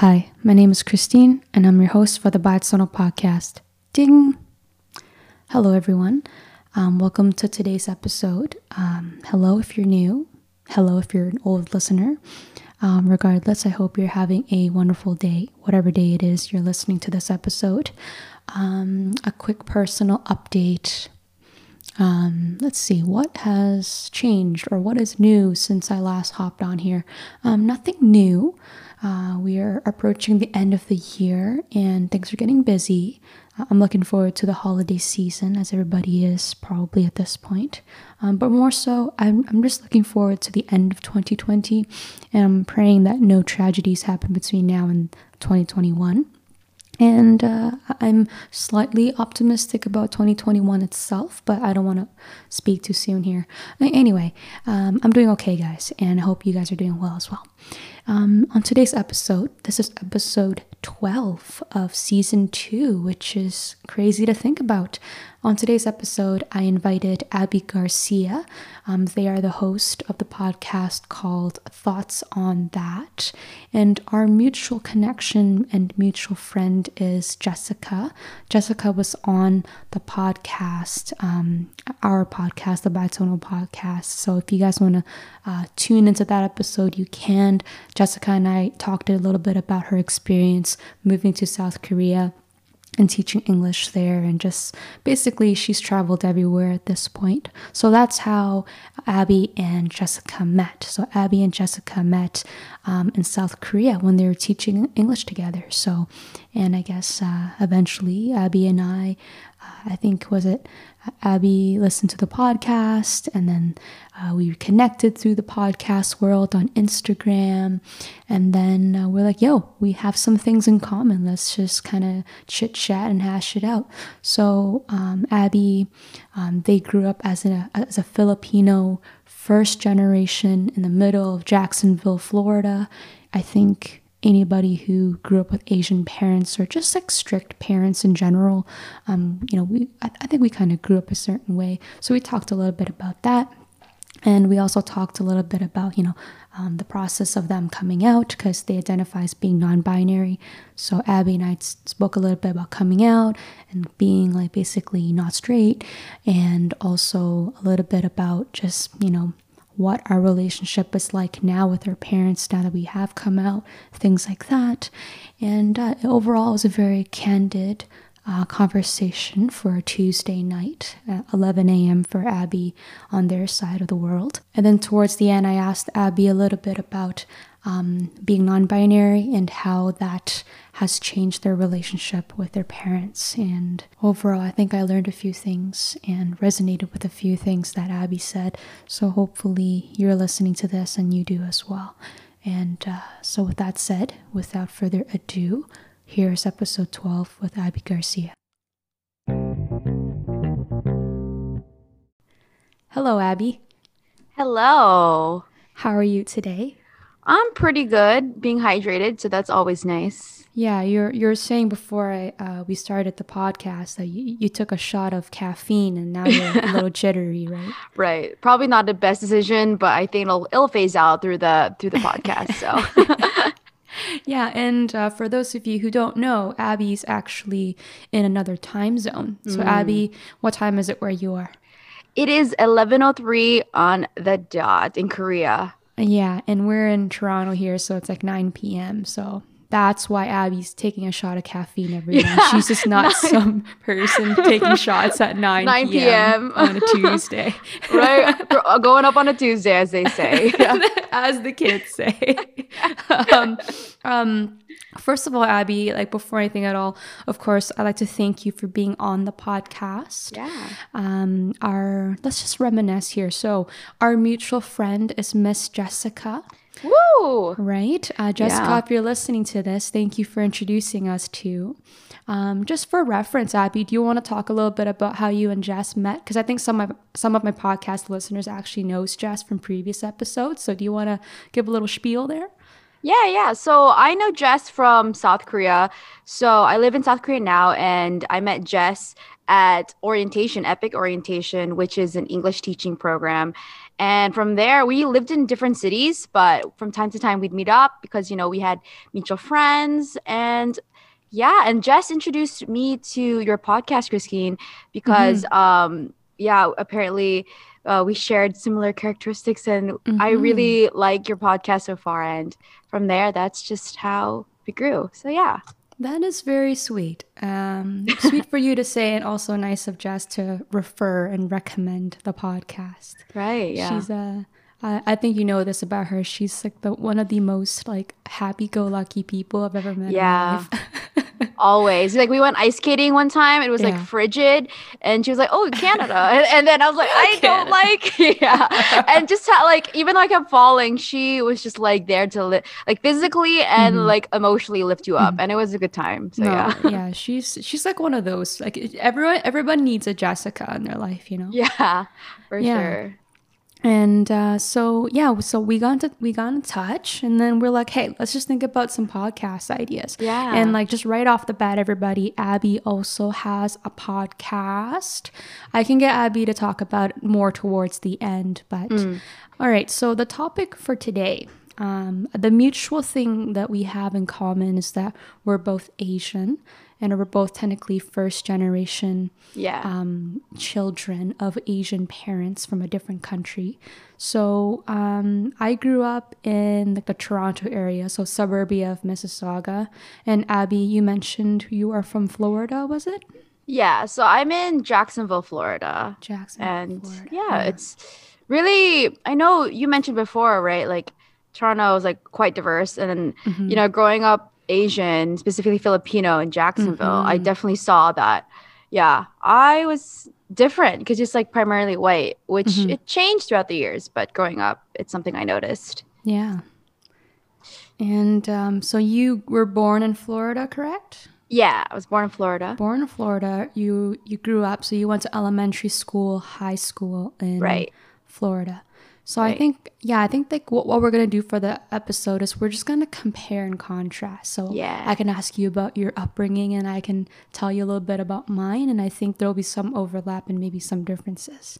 Hi, my name is Christine, and I'm your host for the Sono podcast. Ding! Hello, everyone. Um, welcome to today's episode. Um, hello if you're new. Hello if you're an old listener. Um, regardless, I hope you're having a wonderful day, whatever day it is you're listening to this episode. Um, a quick personal update. Um, let's see, what has changed or what is new since I last hopped on here? Um, nothing new. Uh, we are approaching the end of the year and things are getting busy. Uh, I'm looking forward to the holiday season, as everybody is probably at this point. Um, but more so, I'm, I'm just looking forward to the end of 2020 and I'm praying that no tragedies happen between now and 2021. And uh, I'm slightly optimistic about 2021 itself, but I don't want to speak too soon here. Anyway, um, I'm doing okay, guys, and I hope you guys are doing well as well. Um, on today's episode, this is episode 12 of season two, which is crazy to think about. On today's episode, I invited Abby Garcia. Um, they are the host of the podcast called Thoughts on That. And our mutual connection and mutual friend is Jessica. Jessica was on the podcast, um, our podcast, the Bitonal podcast. So if you guys want to uh, tune into that episode, you can. Jessica and I talked a little bit about her experience moving to South Korea and teaching English there. And just basically, she's traveled everywhere at this point. So that's how Abby and Jessica met. So Abby and Jessica met um, in South Korea when they were teaching English together. So, and I guess uh, eventually, Abby and I, uh, I think, was it Abby listened to the podcast, and then uh, we connected through the podcast world on Instagram. And then uh, we're like, yo, we have some things in common. Let's just kind of chit chat and hash it out. So, um, Abby, um, they grew up as a, as a Filipino first generation in the middle of Jacksonville, Florida. I think anybody who grew up with Asian parents or just like strict parents in general. Um, you know, we I, I think we kind of grew up a certain way. So we talked a little bit about that. And we also talked a little bit about, you know, um, the process of them coming out because they identify as being non binary. So Abby and I spoke a little bit about coming out and being like basically not straight, and also a little bit about just, you know, what our relationship is like now with our parents now that we have come out, things like that. And uh, overall, it was a very candid uh, conversation for a Tuesday night at 11 a.m. for Abby on their side of the world. And then towards the end, I asked Abby a little bit about um, being non binary and how that has changed their relationship with their parents. And overall, I think I learned a few things and resonated with a few things that Abby said. So hopefully, you're listening to this and you do as well. And uh, so, with that said, without further ado, here's episode 12 with Abby Garcia. Hello, Abby. Hello. How are you today? I'm pretty good being hydrated, so that's always nice. Yeah, you're you're saying before I, uh, we started the podcast that you, you took a shot of caffeine and now you're a little jittery, right? Right. Probably not the best decision, but I think it'll it'll phase out through the through the podcast. So. yeah, and uh, for those of you who don't know, Abby's actually in another time zone. So, mm. Abby, what time is it where you are? It is 11:03 on the dot in Korea. Yeah, and we're in Toronto here, so it's like 9 p.m. So that's why Abby's taking a shot of caffeine every yeah. night. She's just not some person taking shots at 9, 9 p.m. on a Tuesday. right. Going up on a Tuesday, as they say. as the kids say. um, um, First of all, Abby, like before anything at all, of course, I'd like to thank you for being on the podcast. Yeah. Um, our let's just reminisce here. So, our mutual friend is Miss Jessica. Woo! Right, uh, Jessica. Yeah. If you're listening to this, thank you for introducing us to. Um, just for reference, Abby, do you want to talk a little bit about how you and Jess met? Because I think some of some of my podcast listeners actually knows Jess from previous episodes. So, do you want to give a little spiel there? Yeah, yeah. So I know Jess from South Korea. So I live in South Korea now, and I met Jess at orientation, EPIK Orientation, which is an English teaching program. And from there, we lived in different cities, but from time to time we'd meet up because, you know, we had mutual friends. And yeah, and Jess introduced me to your podcast, Christine, because, mm-hmm. um, yeah, apparently uh, we shared similar characteristics. And mm-hmm. I really like your podcast so far. And from there, that's just how we grew. So yeah. That is very sweet. Um, sweet for you to say, and also nice of Jess to refer and recommend the podcast. Right. Yeah. She's a. I, I think you know this about her. She's like the one of the most like happy-go-lucky people I've ever met. Yeah. Always. Like we went ice skating one time. It was yeah. like frigid, and she was like, "Oh, Canada," and, and then I was like, "I don't like." Yeah. and just how, like even though I kept falling, she was just like there to li- like physically and mm-hmm. like emotionally lift you up, mm-hmm. and it was a good time. So no, yeah. yeah. She's she's like one of those like everyone everyone needs a Jessica in their life, you know. Yeah, for yeah. sure and uh, so yeah so we got to, we got in touch and then we're like hey let's just think about some podcast ideas. Yeah. And like just right off the bat everybody abby also has a podcast. I can get abby to talk about it more towards the end but mm. all right so the topic for today um, the mutual thing that we have in common is that we're both asian and we're both technically first generation yeah. um, children of Asian parents from a different country. So um, I grew up in like the Toronto area, so suburbia of Mississauga. And Abby, you mentioned you are from Florida, was it? Yeah, so I'm in Jacksonville, Florida. Jacksonville, and Florida. Yeah, yeah, it's really. I know you mentioned before, right? Like Toronto is like quite diverse, and mm-hmm. you know, growing up Asian, specifically Filipino in Jacksonville, mm-hmm. I definitely saw that. Yeah, I was different because it's like primarily white, which mm-hmm. it changed throughout the years, but growing up, it's something I noticed. Yeah. And um, so you were born in Florida, correct? Yeah, I was born in Florida. Born in Florida. You you grew up, so you went to elementary school, high school in right. Florida. So right. I think, yeah, I think like what, what we're gonna do for the episode is we're just gonna compare and contrast. So yeah, I can ask you about your upbringing, and I can tell you a little bit about mine, and I think there'll be some overlap and maybe some differences.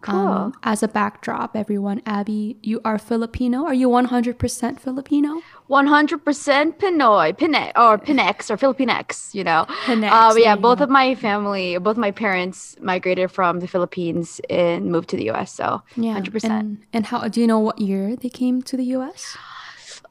Cool. Um, as a backdrop, everyone, Abby, you are Filipino. Are you 100% Filipino? 100% Pinoy, Pine, or Pinex, or Filipinx, you know. Pinex, uh, yeah, both of my family, both my parents migrated from the Philippines and moved to the US. So, yeah, 100%. And, and how do you know what year they came to the US?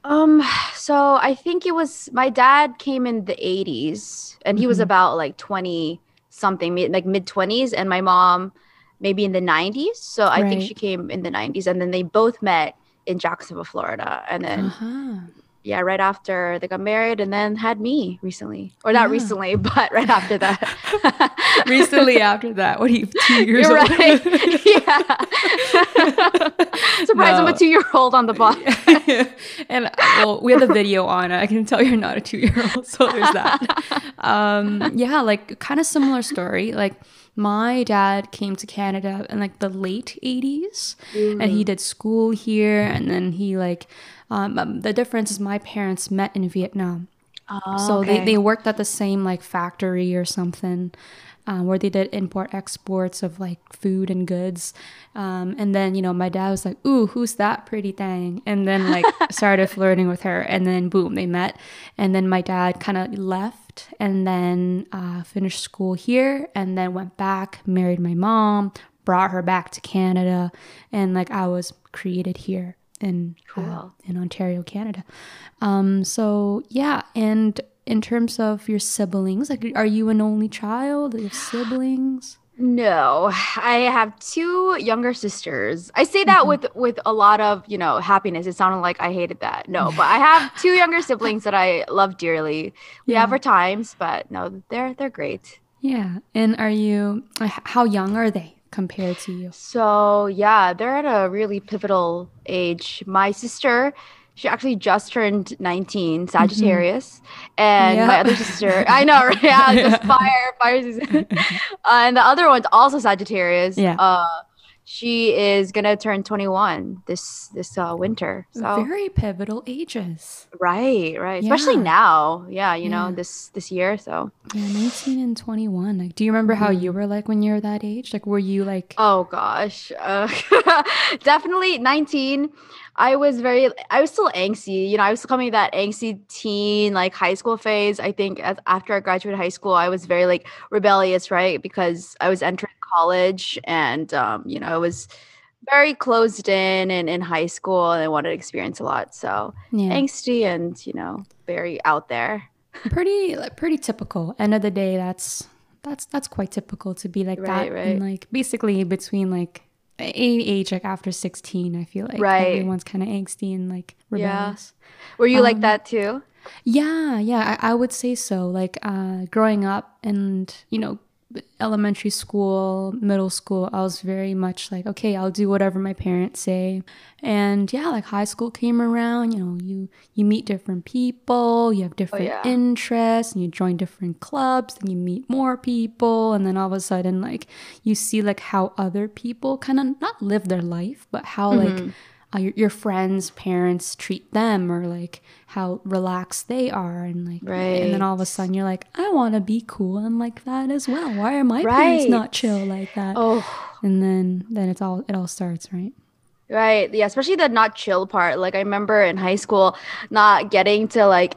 Um, so I think it was my dad came in the 80s and he mm-hmm. was about like 20 something, like mid 20s, and my mom maybe in the 90s. So I right. think she came in the 90s and then they both met in Jacksonville, Florida. And then uh-huh. yeah, right after they got married and then had me recently. Or not yeah. recently, but right after that. recently after that. What are you, two years You're old? Right. yeah. Surprise, no. I'm a two year old on the bus. and well, we have the video on. It. I can tell you're not a two year old. So there's that. Um, yeah, like kind of similar story. Like my dad came to Canada in like the late 80s mm-hmm. and he did school here and then he like um, um, the difference is my parents met in Vietnam. Oh, so okay. they, they worked at the same like factory or something um, where they did import exports of like food and goods. Um, and then, you know, my dad was like, Ooh, who's that pretty thing? And then like started flirting with her. And then boom, they met. And then my dad kind of left and then uh, finished school here and then went back, married my mom, brought her back to Canada. And like I was created here in uh, cool. uh, in Ontario, Canada. Um, so yeah, and in terms of your siblings? Like, are you an only child? Do you have siblings? No, I have two younger sisters. I say that mm-hmm. with with a lot of you know happiness. It sounded like I hated that. No, but I have two younger siblings that I love dearly. We yeah. have our times, but no, they're they're great. Yeah, and are you? How young are they compared to you? So yeah, they're at a really pivotal age. My sister she actually just turned 19 sagittarius mm-hmm. and my other sister i know right yeah, just fire fire season uh, and the other one's also sagittarius yeah uh she is gonna turn 21 this this uh, winter. So very pivotal ages. Right, right. Especially now. Yeah, you know, this this year. So Yeah, 19 and 21. Like, do you remember how you were like when you were that age? Like, were you like, oh gosh. Uh, definitely 19. I was very I was still angsty. You know, I was coming that angsty teen, like high school phase. I think as, after I graduated high school, I was very like rebellious, right? Because I was entering college and um, you know, I was very closed in and in high school and I wanted to experience a lot. So yeah, angsty and, you know, very out there. pretty, pretty typical. End of the day, that's that's that's quite typical to be like Right, that. right. And like basically between like age like after 16, I feel like Right. everyone's kind of angsty and like Yeah. Were you like Um, that too? Yeah, yeah, I, I would say so. Like uh, growing up and, you know, elementary school, middle school, I was very much like, okay, I'll do whatever my parents say. And yeah, like high school came around, you know, you you meet different people, you have oh, different yeah. interests, and you join different clubs, and you meet more people, and then all of a sudden like you see like how other people kind of not live their life, but how like mm-hmm. Uh, your, your friends' parents treat them or like how relaxed they are and like right. and then all of a sudden you're like I want to be cool and like that as well. Why are my parents not chill like that? Oh, And then then it's all it all starts, right? right. Yeah, especially the not chill part. Like I remember in high school not getting to like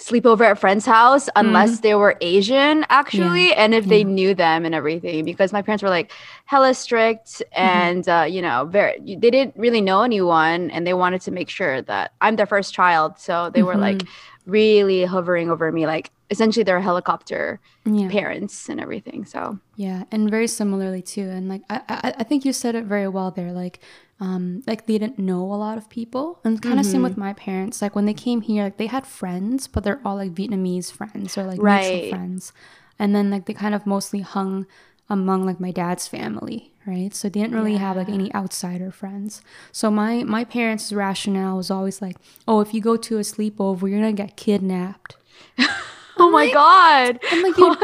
sleep over at friend's house unless mm-hmm. they were Asian actually and if they knew them and everything because my parents were like hella strict mm-hmm. and uh, you know very they didn't really know anyone and they wanted to make sure that I'm their first child so they were like mm-hmm. really hovering over me like essentially they're helicopter Yeah. parents and everything so Yeah, and very similarly too. And like I, I, I think you said it very well there. Like, um, like they didn't know a lot of people, and kind of same with my parents. Like when they came here, like they had friends, but they're all like Vietnamese friends or like mutual Right. friends, and then like they kind of mostly hung among like my dad's family, right? So they didn't really have like any outsider friends. So my my parents' rationale was always like, oh, if you go to a sleepover, you're gonna get kidnapped. oh my god I'm like, you,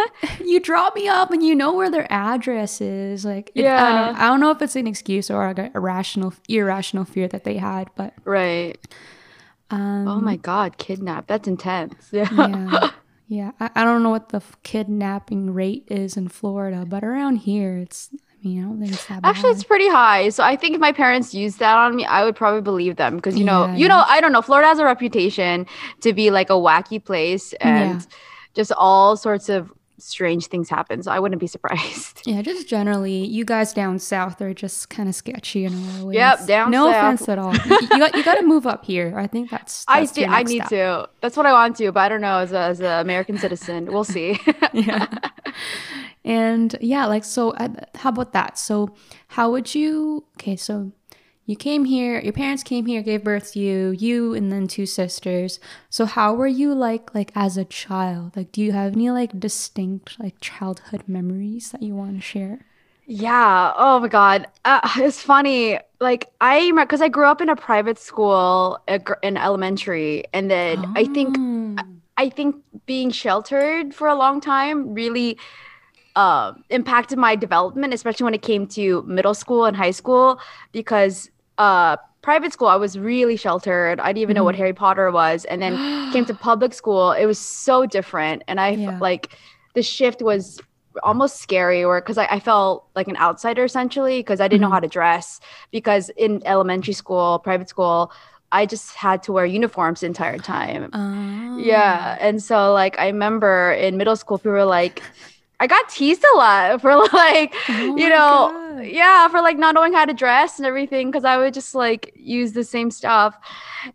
you drop me up and you know where their address is. Like, it- I, Yeah. don't, I don't know if it's an excuse or like a irrational, irrational fear that they had, but right um, Oh my god, kidnapped. That's intense. Yeah. yeah, yeah. I, I don't know what the kidnapping rate is in Florida, but around here, it's. Mean, I don't think it's that bad. Actually, it's pretty high. So I think if my parents used that on me, I would probably believe them because you know, Yeah, you know, I don't know. Florida has a reputation to be like a wacky place and Yeah. just all sorts of strange things happen. So I wouldn't be surprised. yeah, just generally, you guys down south are just kind of sketchy in a lot. Yep, down no south. offense at all. you, got you got to move up here. I think that's. I that's do, your I need step. to. That's what I want to, but I don't know as a, as an American citizen. We'll see. yeah and yeah like so uh, how about that so how would you okay so you came here your parents came here gave birth to you you and then two sisters so how were you like like as a child like do you have any like distinct like childhood memories that you want to share Yeah. Oh my God. Uh, it's funny. Like I because I grew up in a private school in elementary, and then I think Oh. I think being sheltered for a long time really uh, impacted my development, especially when it came to middle school and high school, because uh, private school I was really sheltered. I didn't even know what Harry Potter was, and then came to public school. It was so different, and I Yeah. like the shift was almost scary or because I, I felt like an outsider essentially because i didn't know how to dress because in elementary school private school i just had to wear uniforms the entire time Oh. yeah and so like i remember in middle school people were like i got teased a lot for like Oh you know God. yeah for like not knowing how to dress and everything because i would just like use the same stuff.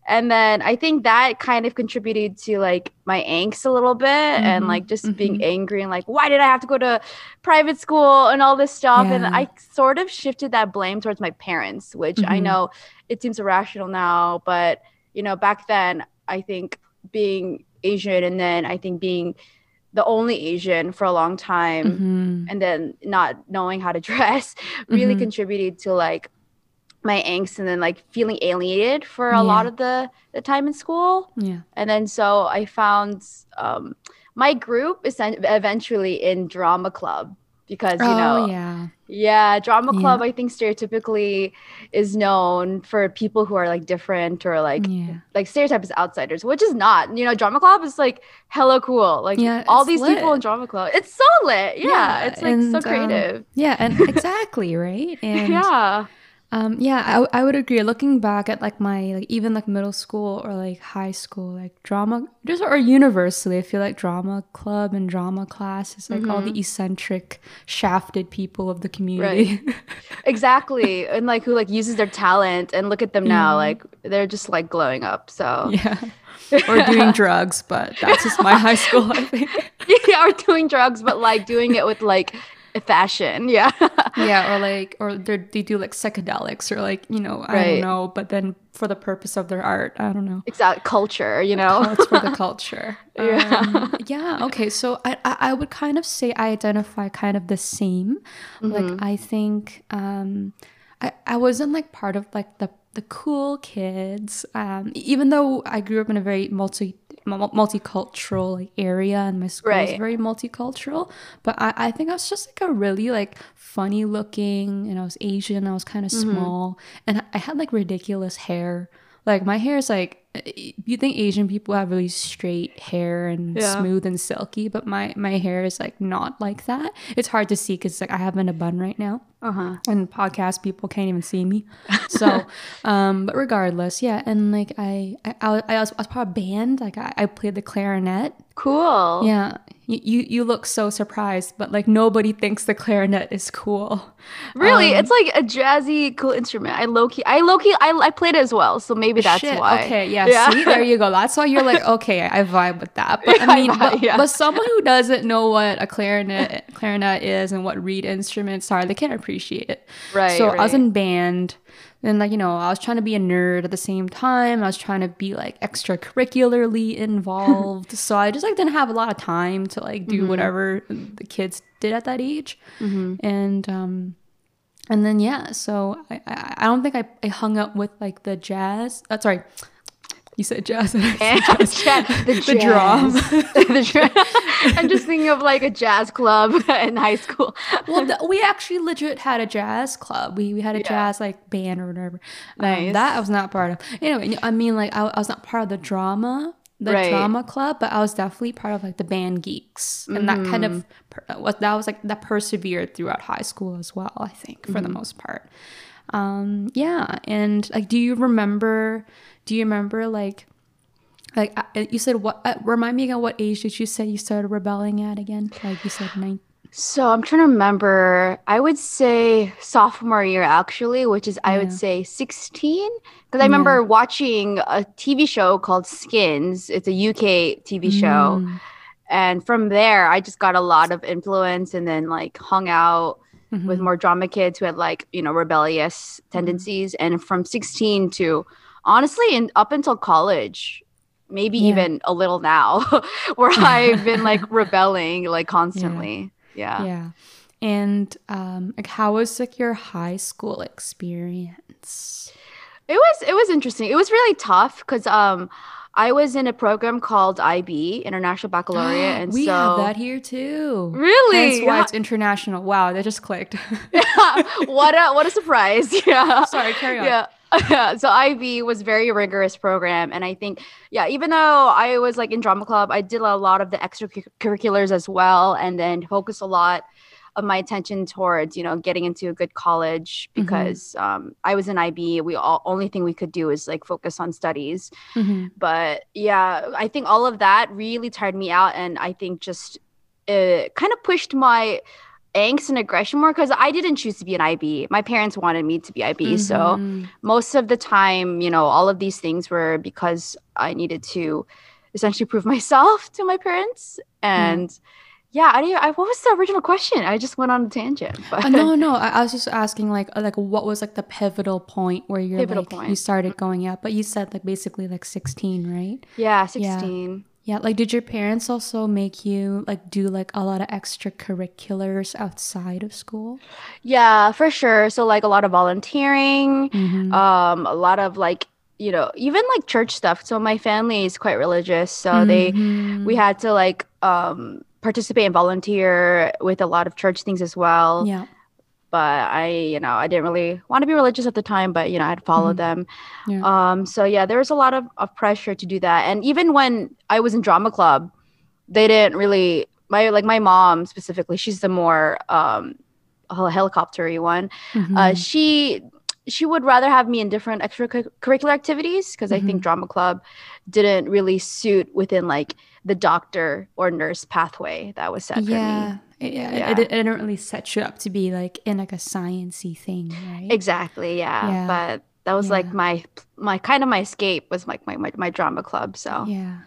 And then i think that kind of contributed to like my angst a little bit and Mhm, like just being angry and like why did i have to go to private school? and all this stuff. And i sort of shifted that blame towards my parents which i Mhm. know it seems irrational now but you know back then i think being asian and then i think being the only asian for a long time Mhm. and then not knowing how to dress really Mhm. contributed to like my angst and then like feeling alienated for a lot of the the time in school yeah and then so i found um my group is eventually in drama club because you oh know yeah. yeah drama club Yeah. i think stereotypically is known for people who are like different or like Yeah. like stereotype is outsiders which is not you know drama club is like hella cool like Yeah, all these people in drama club it's so lit yeah, Yeah, it's like and, so um, creative Yeah, and exactly, right? And yeah Um, yeah, I would agree. Looking back at like my like even like middle school or like high school, like drama, just or universally, I feel like drama club and drama class is like all the eccentric, shafted people of the community. Right. exactly and like who like uses their talent and look at them now like they're just like glowing up so yeah, or doing drugs, but that's just my high school. I think. yeah or doing drugs but like doing it with like fashion yeah yeah, or like or they they do like psychedelics or like you know I Right. don't know, but then for the purpose of their art, I don't know. exact culture you know it's for the culture. Yeah. Um, yeah. Okay. So I, I I would kind of say I identify kind of the same. Like I think um, I I wasn't like part of like the the cool kids. Um, even though I grew up in a very multi mul- multicultural like area and my school is Right. very multicultural but I, I think i was just like a really like funny looking and i was asian i was kind of Mm-hmm. small and i had like ridiculous hair like my hair is like you think asian people have really straight hair and Yeah. smooth and silky but my my hair is like not like that. It's hard to see because like i have in a bun right now. Uh-huh. And podcast people can't even see me. So um but regardless yeah and like i i, I, was, I was part of a band like I, I played the clarinet. Cool. Yeah. You, you you look so surprised but like nobody thinks the clarinet is cool. Really? Um, it's like a jazzy cool instrument. I low-key i low-key i, I played it as well so maybe that's Shit, why. Okay, yeah, Yeah. See, there you go. That's why you're like, okay, I vibe with that. But I I mean, vibe, but, yeah. but someone who doesn't know what a clarinet clarinet is and what reed instruments are, they can't appreciate it. Right, So I was in band, and like you know, I was trying to be a nerd at the same time. I was trying to be like extracurricularly involved. so I just like didn't have a lot of time to like Mm-hmm. do whatever the kids did at that age. And um, and then yeah, so I I, I don't think I, I hung up with like the jazz. Uh, sorry, you said jazz. and said Jazz- jazz. the, The drum. The drum. I'm just thinking of like a jazz club in high school. well, th- we actually legit had a jazz club. We we had a Yeah. jazz like band or whatever. Um, Nice. that I was not part of. Anyway, I mean, like I, I was not part of the drama, the Right. drama club, but I was definitely part of like the band geeks, and that kind Mm-hmm. of per- was that was like that persevered throughout high school as well. I think for the Mm-hmm. most part. Um, yeah, and like, do you remember? Do you remember like? Like uh, you said, what? Uh, remind me again. What age did you say you started rebelling at again? Like you said, nine. So I'm trying to remember. I would say sophomore year actually, which is I would say 16 because I remember watching a TV show called Skins. It's a UK TV show. Mm. And from there, I just got a lot of influence and then like hung out Mhm. with more drama kids who had like, you know, rebellious tendencies. And from 16 to honestly, and up until college, maybe Yeah. even a little now, where I've been like rebelling like constantly. Yeah. Yeah. And um like how was like your high school experience? It was it was interesting. It was really tough because um I was in a program called IB, International Baccalaureate, and we so have that here too. really That's why it's international. Wow, that just clicked. what a what a surprise. Yeah. Sorry, carry on. Yeah. So IB was very rigorous program, and I think, yeah, even though I was like in drama club, I did a lot of the extracurriculars as well, and then focused a lot of my attention towards, you know, getting into a good college Mm-hmm. because um, I was in IB. We all only thing we could do is like focus on studies, Mhm. but yeah, I think all of that really tired me out, and I think just it kind of pushed my angst and aggression more because I didn't choose to be an IB. My parents wanted me to be IB, so Mhm. most of the time, you know, all of these things were because I needed to essentially prove myself to my parents. And yeah, I, didn't- I what was the original question? I just went on a tangent. But Uh, no, no. I, I was just asking, like, uh, like what was like the pivotal point where you're Pivotal like you started going out? But you said like basically like sixteen, right? yeah, 16. Yeah. Yeah, like, did your parents also make you like do like a lot of extracurriculars outside of school? Yeah, for sure. So like a lot of volunteering, Mhm. um, a lot of like, you know, even like church stuff. So my family is quite religious. So they Mhm. we had to like um participate and volunteer with a lot of church things as well. Yeah. But I, you know, I didn't really want to be religious at the time, but you know, I had followed Mhm. them. Yeah. Um, so yeah, there was a lot of, of pressure to do that. And even when I was in drama club, they didn't really my like my mom specifically, she's the more um hel- helicoptery one. Mhm. Uh, she she would rather have me in different extracurricular activities because I Mhm. think drama club didn't really suit within like the doctor or nurse pathway that was set for me. yeah. Yeah. Yeah. It, it didn't really set you up to be like in like a sciency thing, right? Exactly, yeah. Yeah. But that was like my my kind of my escape was like my, my my drama club. So Yeah.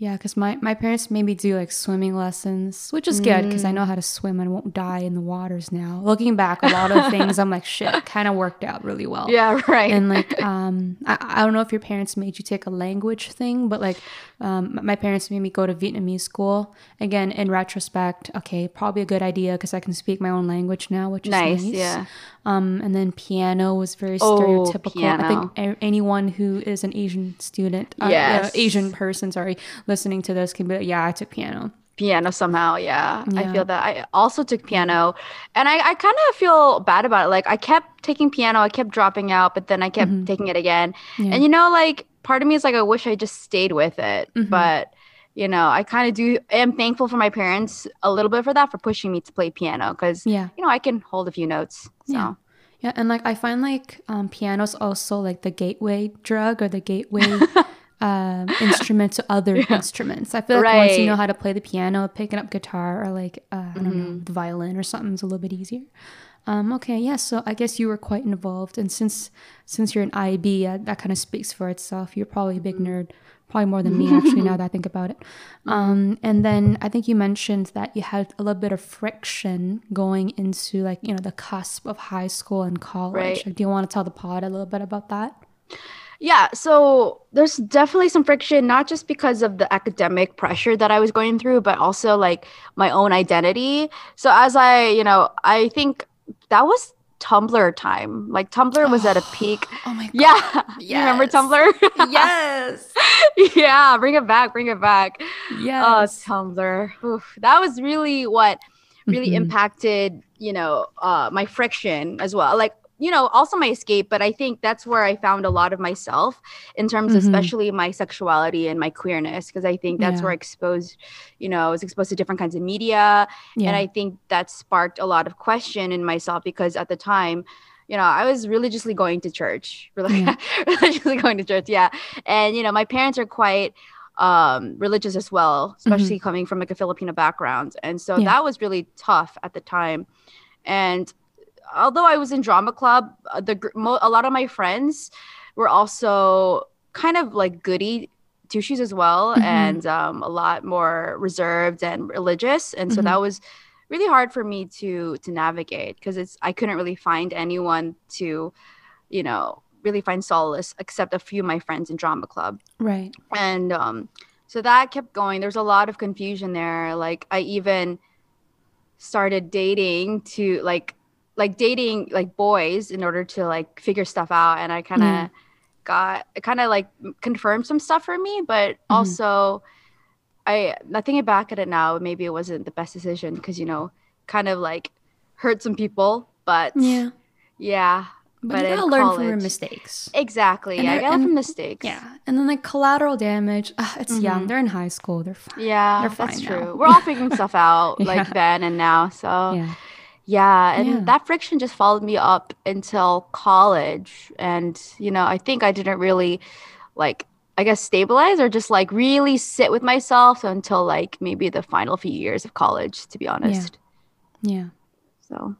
Yeah, because my, my parents made me do like swimming lessons, which is good because Mm. I know how to swim and won't die in the waters now. Looking back, a lot of things I'm like, shit, kind of worked out really well. yeah, right. And like, um, I, I don't know if your parents made you take a language thing, but like, um, my parents made me go to Vietnamese school. Again, in retrospect, okay, probably a good idea because I can speak my own language now, which is nice, nice. yeah. Um, and then piano was very Oh, stereotypical. I think a- anyone who is an Asian student, uh, uh, Asian person, sorry, listening to this can be like, yeah, I took piano. piano somehow yeah, i feel that i also took piano and i, I kind of feel bad about it like i kept taking piano i kept dropping out but then i kept Mhm. taking it again Yeah. and you know like part of me is like i wish i just stayed with it Mhm. but you know i kind of do am thankful for my parents a little bit for that for pushing me to play piano because yeah. you know i can hold a few notes so Yeah. Yeah, and like I find like um, piano's also like the gateway drug or the gateway um, instrument to other instruments. I feel like once you know how to play the piano, picking up guitar or like uh, I don't know Mm-hmm. the violin or something is a little bit easier. Um, okay, yeah. So I guess you were quite involved, and since since you're an IB, uh, that kind of speaks for itself. You're probably a big Mm-hmm. nerd, probably more than me actually. now that I think about it. Um, and then I think you mentioned that you had a little bit of friction going into like you know the cusp of high school and college. Right. Like, do you want to tell the pod a little bit about that? Yeah, so there's definitely some friction, not just because of the academic pressure that I was going through, but also like my own identity. So as I, you know, I think that was Tumblr time. Like Tumblr was at a peak. Oh my god. Yeah. You remember Tumblr? yes. yeah, bring it back, bring it back. Yes. Oh, Tumblr. Oof. That was really what really Mhm. impacted, you know, uh, my friction as well. Like, you know, also my escape, but I think that's where I found a lot of myself in terms of Mhm. especially my sexuality and my queerness, because I think that's Yeah. where I exposed, you know, I was exposed to different kinds of media. yeah. And I think that sparked a lot of question in myself because at the time, you know, I was religiously going to church, Yeah. religiously going to church. Yeah. And, you know, my parents are quite um, religious as well, especially coming from like a Filipino background. And so Mm-hmm. That was really tough at the time. And although I was in drama club, uh, the a lot of my friends were also kind of like goody two shoes as well, Mhm. and um, a lot more reserved and religious. And so Mhm. that was really hard for me to to navigate because it's I couldn't really find anyone to, you know, really find solace except a few of my friends in drama club right. and um so that kept going there's a lot of confusion there like i even started dating to like like dating like boys in order to like figure stuff out and i kind of Yeah. got it kind of like confirmed some stuff for me but Mm-hmm. also i not thinking back at it now maybe it wasn't the best decision because you know kind of like hurt some people but Yeah. yeah But, But you gotta learn from your mistakes. exactly And yeah, I- i got and- from mistakes Yeah. And then like collateral damage. Uh, it's young. Mhm. They're in high school. They're fine. Yeah, They're that's fine true. We're all figuring stuff out like Yeah. then and now. So yeah, Yeah. and Yeah. that friction just followed me up until college. And you know, I think I didn't really like I guess stabilize or just like really sit with myself until like maybe the final few years of college, to be honest. Yeah. So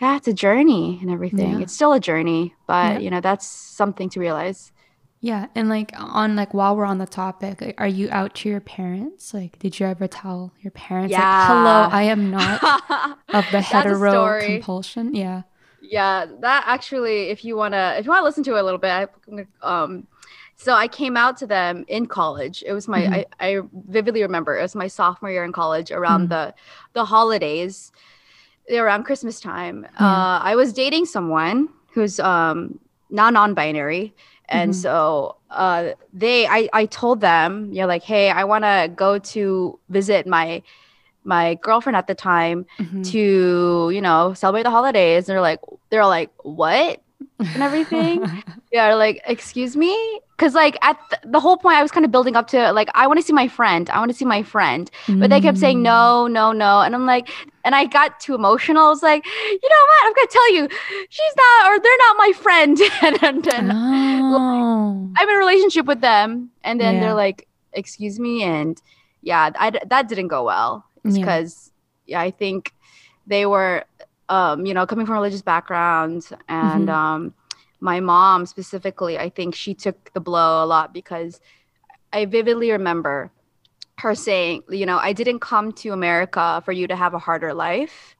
yeah, it's a journey and everything. Yeah. It's still a journey, but Yeah. you know, that's something to realize. Yeah. And like on like while we're on the topic, like, are you out to your parents? Like, did you ever tell your parents like, hello, I am not of the hetero compulsion? Yeah. Yeah, that actually, if you wanna, if you wanna listen to it a little bit, I, um, so I came out to them in college. It was my, Mhm. I, I vividly remember it was my sophomore year in college around Mhm. the, the holidays, around Christmas time. Yeah. Uh, I was dating someone who's um not non-binary, and Mhm. so uh, they, I, I told them, you know, like, hey, I want to go to visit my my girlfriend at the time Mhm. to you know celebrate the holidays. And they're like they're like what and everything. yeah, like excuse me, because like at th- the whole point I was kind of building up to like I want to see my friend. I want to see my friend, but they kept saying Mm. no, no, no, and I'm like, and I got too emotional. I was like, you know what? I'm gonna tell you, she's not or they're not my friend, and, and, and Oh. I'm in a relationship with them, and then Yeah. they're like, "Excuse me," and yeah, I, that didn't go well because yeah. I think they were, um, you know, coming from religious backgrounds, and Mhm. um, my mom specifically, I think she took the blow a lot because I vividly remember her saying, you know, I didn't come to America for you to have a harder life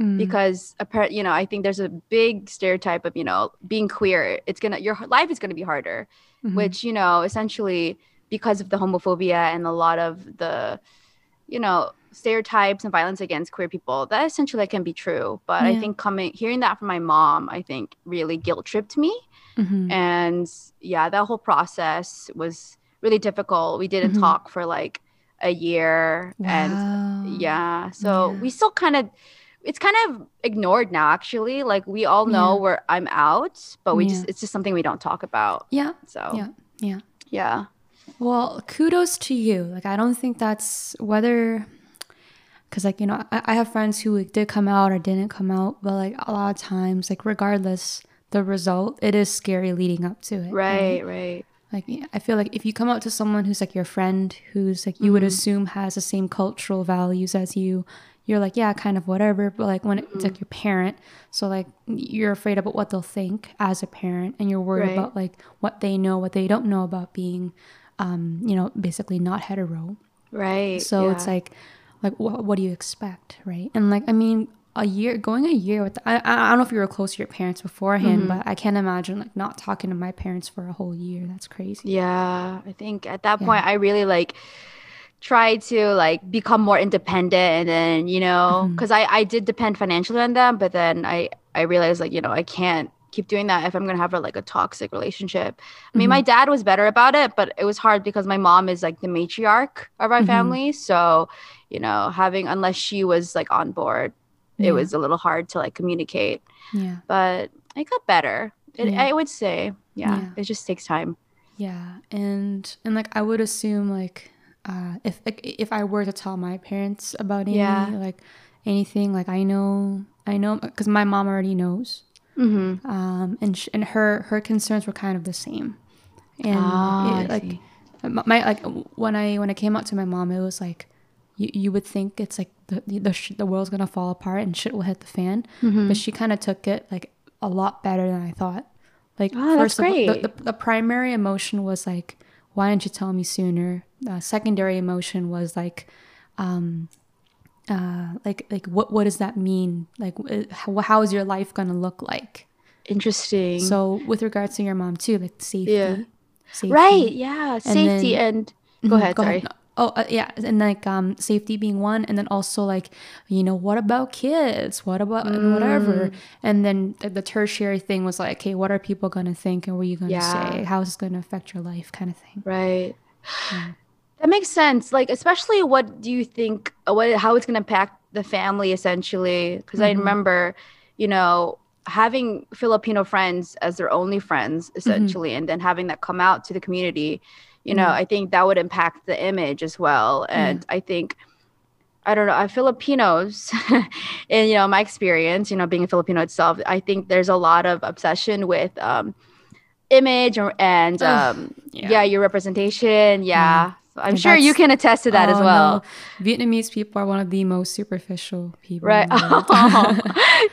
Mm. because apparently you know i think there's a big stereotype of you know being queer it's gonna your life is gonna be harder Mhm. which you know essentially because of the homophobia and a lot of the you know stereotypes and violence against queer people that essentially can be true but i think coming hearing that from my mom i think really guilt tripped me Mhm. and yeah that whole process was really difficult we didn't Mhm. talk for like a year and yeah. So Yeah. we still kind of it's kind of ignored now actually. Like we all know Yeah. where I'm out, but we Yeah. just it's just something we don't talk about. Yeah. So Yeah. Yeah. Yeah. Well, kudos to you. Like, I don't think that's whether, because, like, you know, I, I have friends who like, did come out or didn't come out, but like a lot of times, like, regardless the result, it is scary leading up to it. Right, right. Like, yeah, I feel like if you come out to someone who's like your friend, who's like you would Mhm. assume has the same cultural values as you, you're like, yeah, kind of whatever. But like when it's like your parent, so like you're afraid about what they'll think as a parent, and you're worried Right. about like what they know, what they don't know about being, um, you know, basically not hetero. Right. So it's like, like what, what do you expect, right? And like, I mean, a year going a year with I, I don't know if you were close to your parents beforehand, Mhm. but I can't imagine like not talking to my parents for a whole year. That's crazy. Yeah, I think at that Yeah. point I really like tried to like become more independent and then, you know, Mhm. cuz I I did depend financially on them, but then I I realized like, you know, I can't keep doing that if I'm going to have a, like a toxic relationship. I mean, Mm-hmm. my dad was better about it, but it was hard because my mom is like the matriarch of our Mhm. family, so, you know, having unless she was like on board, Yeah. it was a little hard to like communicate, Yeah. but it got better. It, Yeah. I would say, yeah, Yeah. it just takes time. Yeah, and and like I would assume like uh if like, if I were to tell my parents about any Yeah. like anything like I know I know because my mom already knows Mhm. um and sh- and her her concerns were kind of the same and Ah, it, like my, my like when I when I came out to my mom it was like you you would think it's like the the sh- the world's gonna fall apart and shit will hit the fan Mhm. but she kind of took it like a lot better than I thought. Like Oh, that's of the, great. the, the primary emotion was like, why didn't you tell me sooner? Uh, secondary emotion was like, um, uh, like like what what does that mean? Like uh, how, how is your life gonna look like? Interesting. So with regards to your mom too, like safety, Yeah. safety. right, yeah, safety then- and, go Mhm, ahead. sorry. Oh uh, yeah, and like um safety being one, and then also like you know what about kids? What about and whatever? Mm. And then the, the tertiary thing was like, okay, what are people gonna think, and what are you gonna Yeah. say? How is this gonna affect your life, kind of thing. Right. Yeah. That makes sense. Like, especially what do you think? What how it's gonna impact the family essentially? Because I Mhm. remember, you know, having Filipino friends as their only friends essentially, and then having that come out to the community. You know, I think that would impact the image as well. And I think. I don't know. Uh, Filipinos, in you know my experience, you know being a Filipino itself, I think there's a lot of obsession with um, image or, and um, yeah. your representation. Yeah, So I'm sure you can attest to that as Oh, well. no. Vietnamese people are one of the most superficial people. Right. in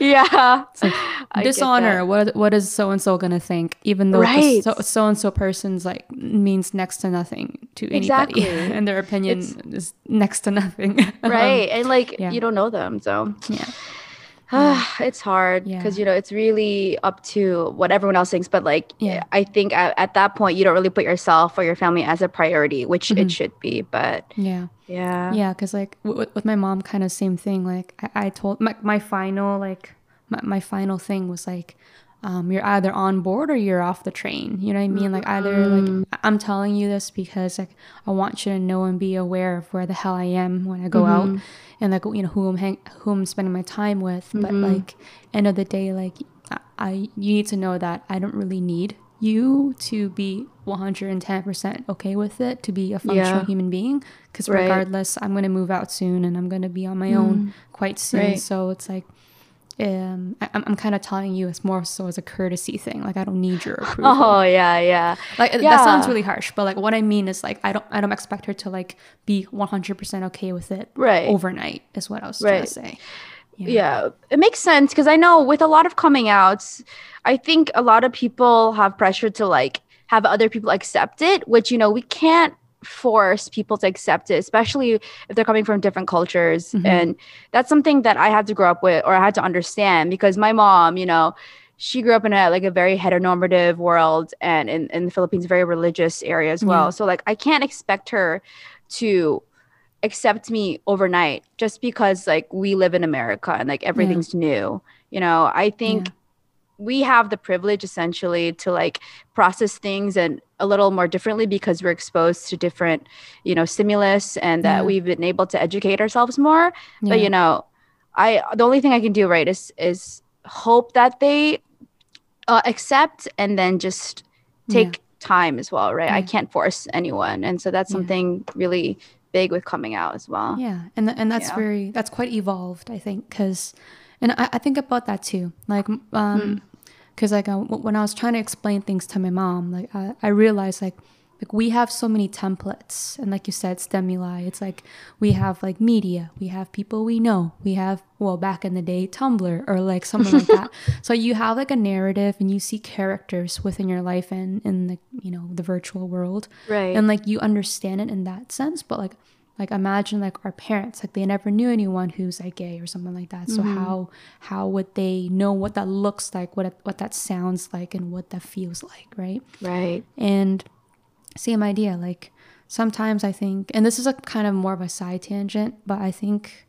yeah. It's like, dishonor. What what is so and so gonna think? Even though Right. so and so person's like means next to nothing to anybody, Exactly. and their opinion It's- is next to nothing. Um, Right. and like yeah. you don't know them. So yeah. It's hard Yeah. because, you know, it's really up to what everyone else thinks. But like, Yeah. I think at, at that point, you don't really put yourself or your family as a priority, which Mhm. it should be. But Yeah. yeah. Yeah, because like w- with, with my mom, kind of same thing. Like I, I told my, my final like my, my final thing was like, um, you're either on board or you're off the train. You know what I mean? Like either like I- I'm telling you this because like I want you to know and be aware of where the hell I am when I go out mm-hmm. and like you know who I'm hang- who I'm spending my time with. But mm-hmm. like end of the day, like I, I you need to know that I don't really need you to be 110% okay with it to be a functional Yeah. human being because Right. regardless i'm going to move out soon and i'm going to be on my own quite soon Right. so it's like um, I, I'm, I'm kind of telling you it's more so as a courtesy thing like i don't need your approval Oh yeah, yeah. like that sounds really harsh but like what i mean is like i don't i don't expect her to like be 100% okay with it Right. overnight is what i was trying to Right. say yeah it makes sense because i know with a lot of coming outs i think a lot of people have pressure to like have other people accept it which you know we can't force people to accept it especially if they're coming from different cultures Mhm. and that's something that i had to grow up with or i had to understand because my mom you know she grew up in a like a very heteronormative world and in, in the philippines very religious area as well Yeah. so like i can't expect her to accept me overnight just because like we live in America and like everything's new. You know, I think Yeah. we have the privilege essentially to like process things and a little more differently because we're exposed to different, you know, stimulus and that Yeah. we've been able to educate ourselves more. But you know, I the only thing I can do right is is hope that they uh, accept and then just take time as well, right? I can't force anyone, and so that's Yeah. something really big with coming out as well. Yeah, and th- and that's Yeah. very that's quite evolved, I think, because, and I, I think about that too, like, um, because like w- when I was trying to explain things to my mom, like I, I realized like like we have so many templates, and like you said, stimuli. It's like we have like media, we have people we know, we have well back in the day Tumblr or like something like that. So you have like a narrative, and you see characters within your life and in the you know the virtual world Right. and like you understand it in that sense but like like imagine like our parents like they never knew anyone who's like gay or something like that. So mm-hmm. how how would they know what that looks like what what that sounds like and what that feels like right? Right. and same idea like sometimes i think and this is a kind of more of a side tangent but i think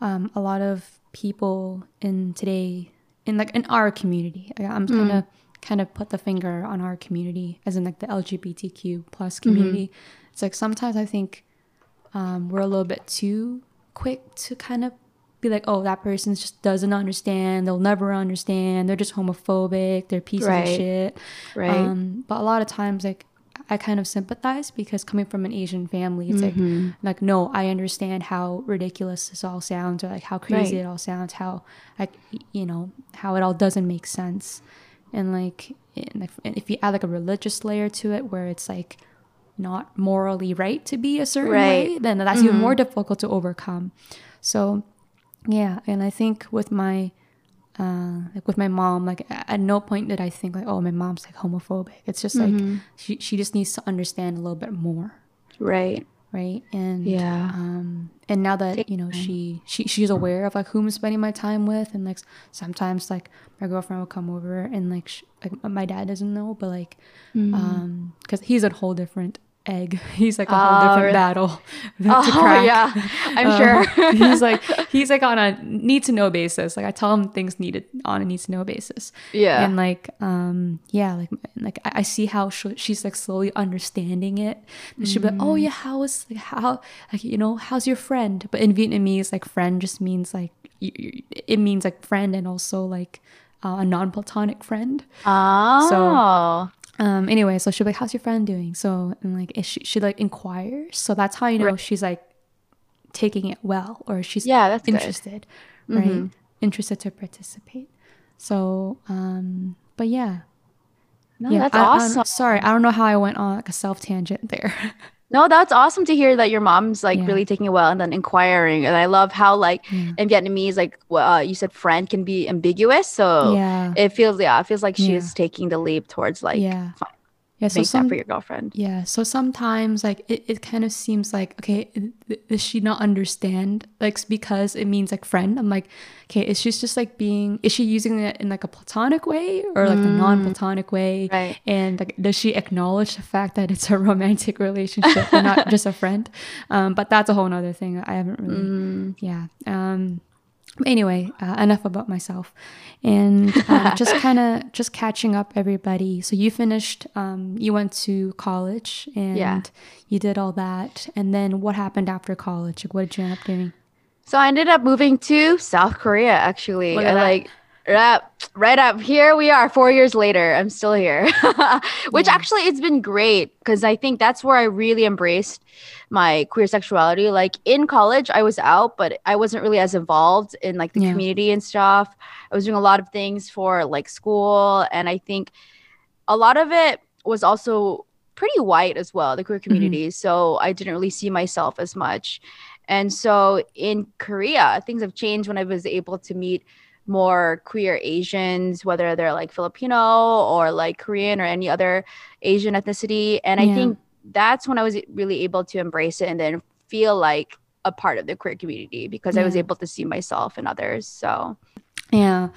um, a lot of people in today in like in our community i'm mm-hmm. gonna kind of put the finger on our community as in like the lgbtq plus community. Mm-hmm. It's like sometimes i think um, we're a little bit too quick to kind of be like oh that person just doesn't understand they'll never understand they're just homophobic they're pieces Right. of shit Right. um, but a lot of times, like I kind of sympathize because coming from an Asian family, it's Mm-hmm. like like no, I understand how ridiculous this all sounds, or like how crazy Right. it all sounds, how like you know how it all doesn't make sense, and like and if, and if you add like a religious layer to it, where it's like not morally right to be a certain Right. way, then that's even more difficult to overcome. So yeah, and I think with my uh, like with my mom, like at no point did I think like, oh, my mom's like homophobic. It's just like she she just needs to understand a little bit more, right. right? And Yeah. um, and now that you know she she she's aware of like who I'm spending my time with, and like sometimes like my girlfriend will come over and like sh- like my dad doesn't know, but like Mm-hmm. um, because he's a whole different egg. He's like a whole different really? battle Oh crack. yeah, I'm Um, sure. he's like he's like on a need to know basis. Like I tell him things needed on a need to know basis. Yeah. And like um yeah, like like I, I see how she, she's like slowly understanding it. And she'll be like, oh Mm. yeah, how is like how like you know how's your friend? But in Vietnamese, like friend just means like it means like friend and also like uh, a non-platonic friend. oh. Um, anyway, so she'll be like, "How's your friend doing?" So and like, is she she like inquires. So that's how you know she's like taking it well, or she's Yeah, that's good. Mm-hmm. interested, right? Interested to participate. So, um, but yeah, no, yeah. that's I- awesome. sorry, I don't know how I went on like a self tangent there. No, that's awesome to hear that your mom's like Yeah. really taking it well and then inquiring. And I love how like in Vietnamese, like uh, you said, friend can be ambiguous. So yeah, it feels yeah, it feels like she Yeah. is taking the leap towards like yeah, yeah. So make some, that for your girlfriend. Yeah, so sometimes like it, it kind of seems like okay, does she not understand like because it means like friend? I'm like, okay, is she just like being is she using it in like a platonic way or like the non-platonic way? Right. And like does she acknowledge the fact that it's a romantic relationship and not just a friend? Um, but that's a whole nother thing. I haven't really Mm. yeah. Um anyway, uh, enough about myself, and uh, just kind of just catching up everybody. So you finished, um, you went to college, and Yeah. you did all that, and then what happened after college? Like, what did you end up doing? So I ended up moving to South Korea actually. Look I that. like right, right up here we are 4 years later. I'm still here. Which Yeah. actually it's been great cuz I think that's where I really embraced my queer sexuality. Like in college I was out but I wasn't really as involved in like the Yeah. community and stuff. I was doing a lot of things for like school and I think a lot of it was also pretty white as well, the queer mm-hmm. community. So I didn't really see myself as much. And so in Korea, things have changed when I was able to meet more queer Asians, whether they're like Filipino or like Korean or any other Asian ethnicity. And I think that's when I was really able to embrace it and then feel like a part of the queer community because I was able to see myself and others. So Yeah,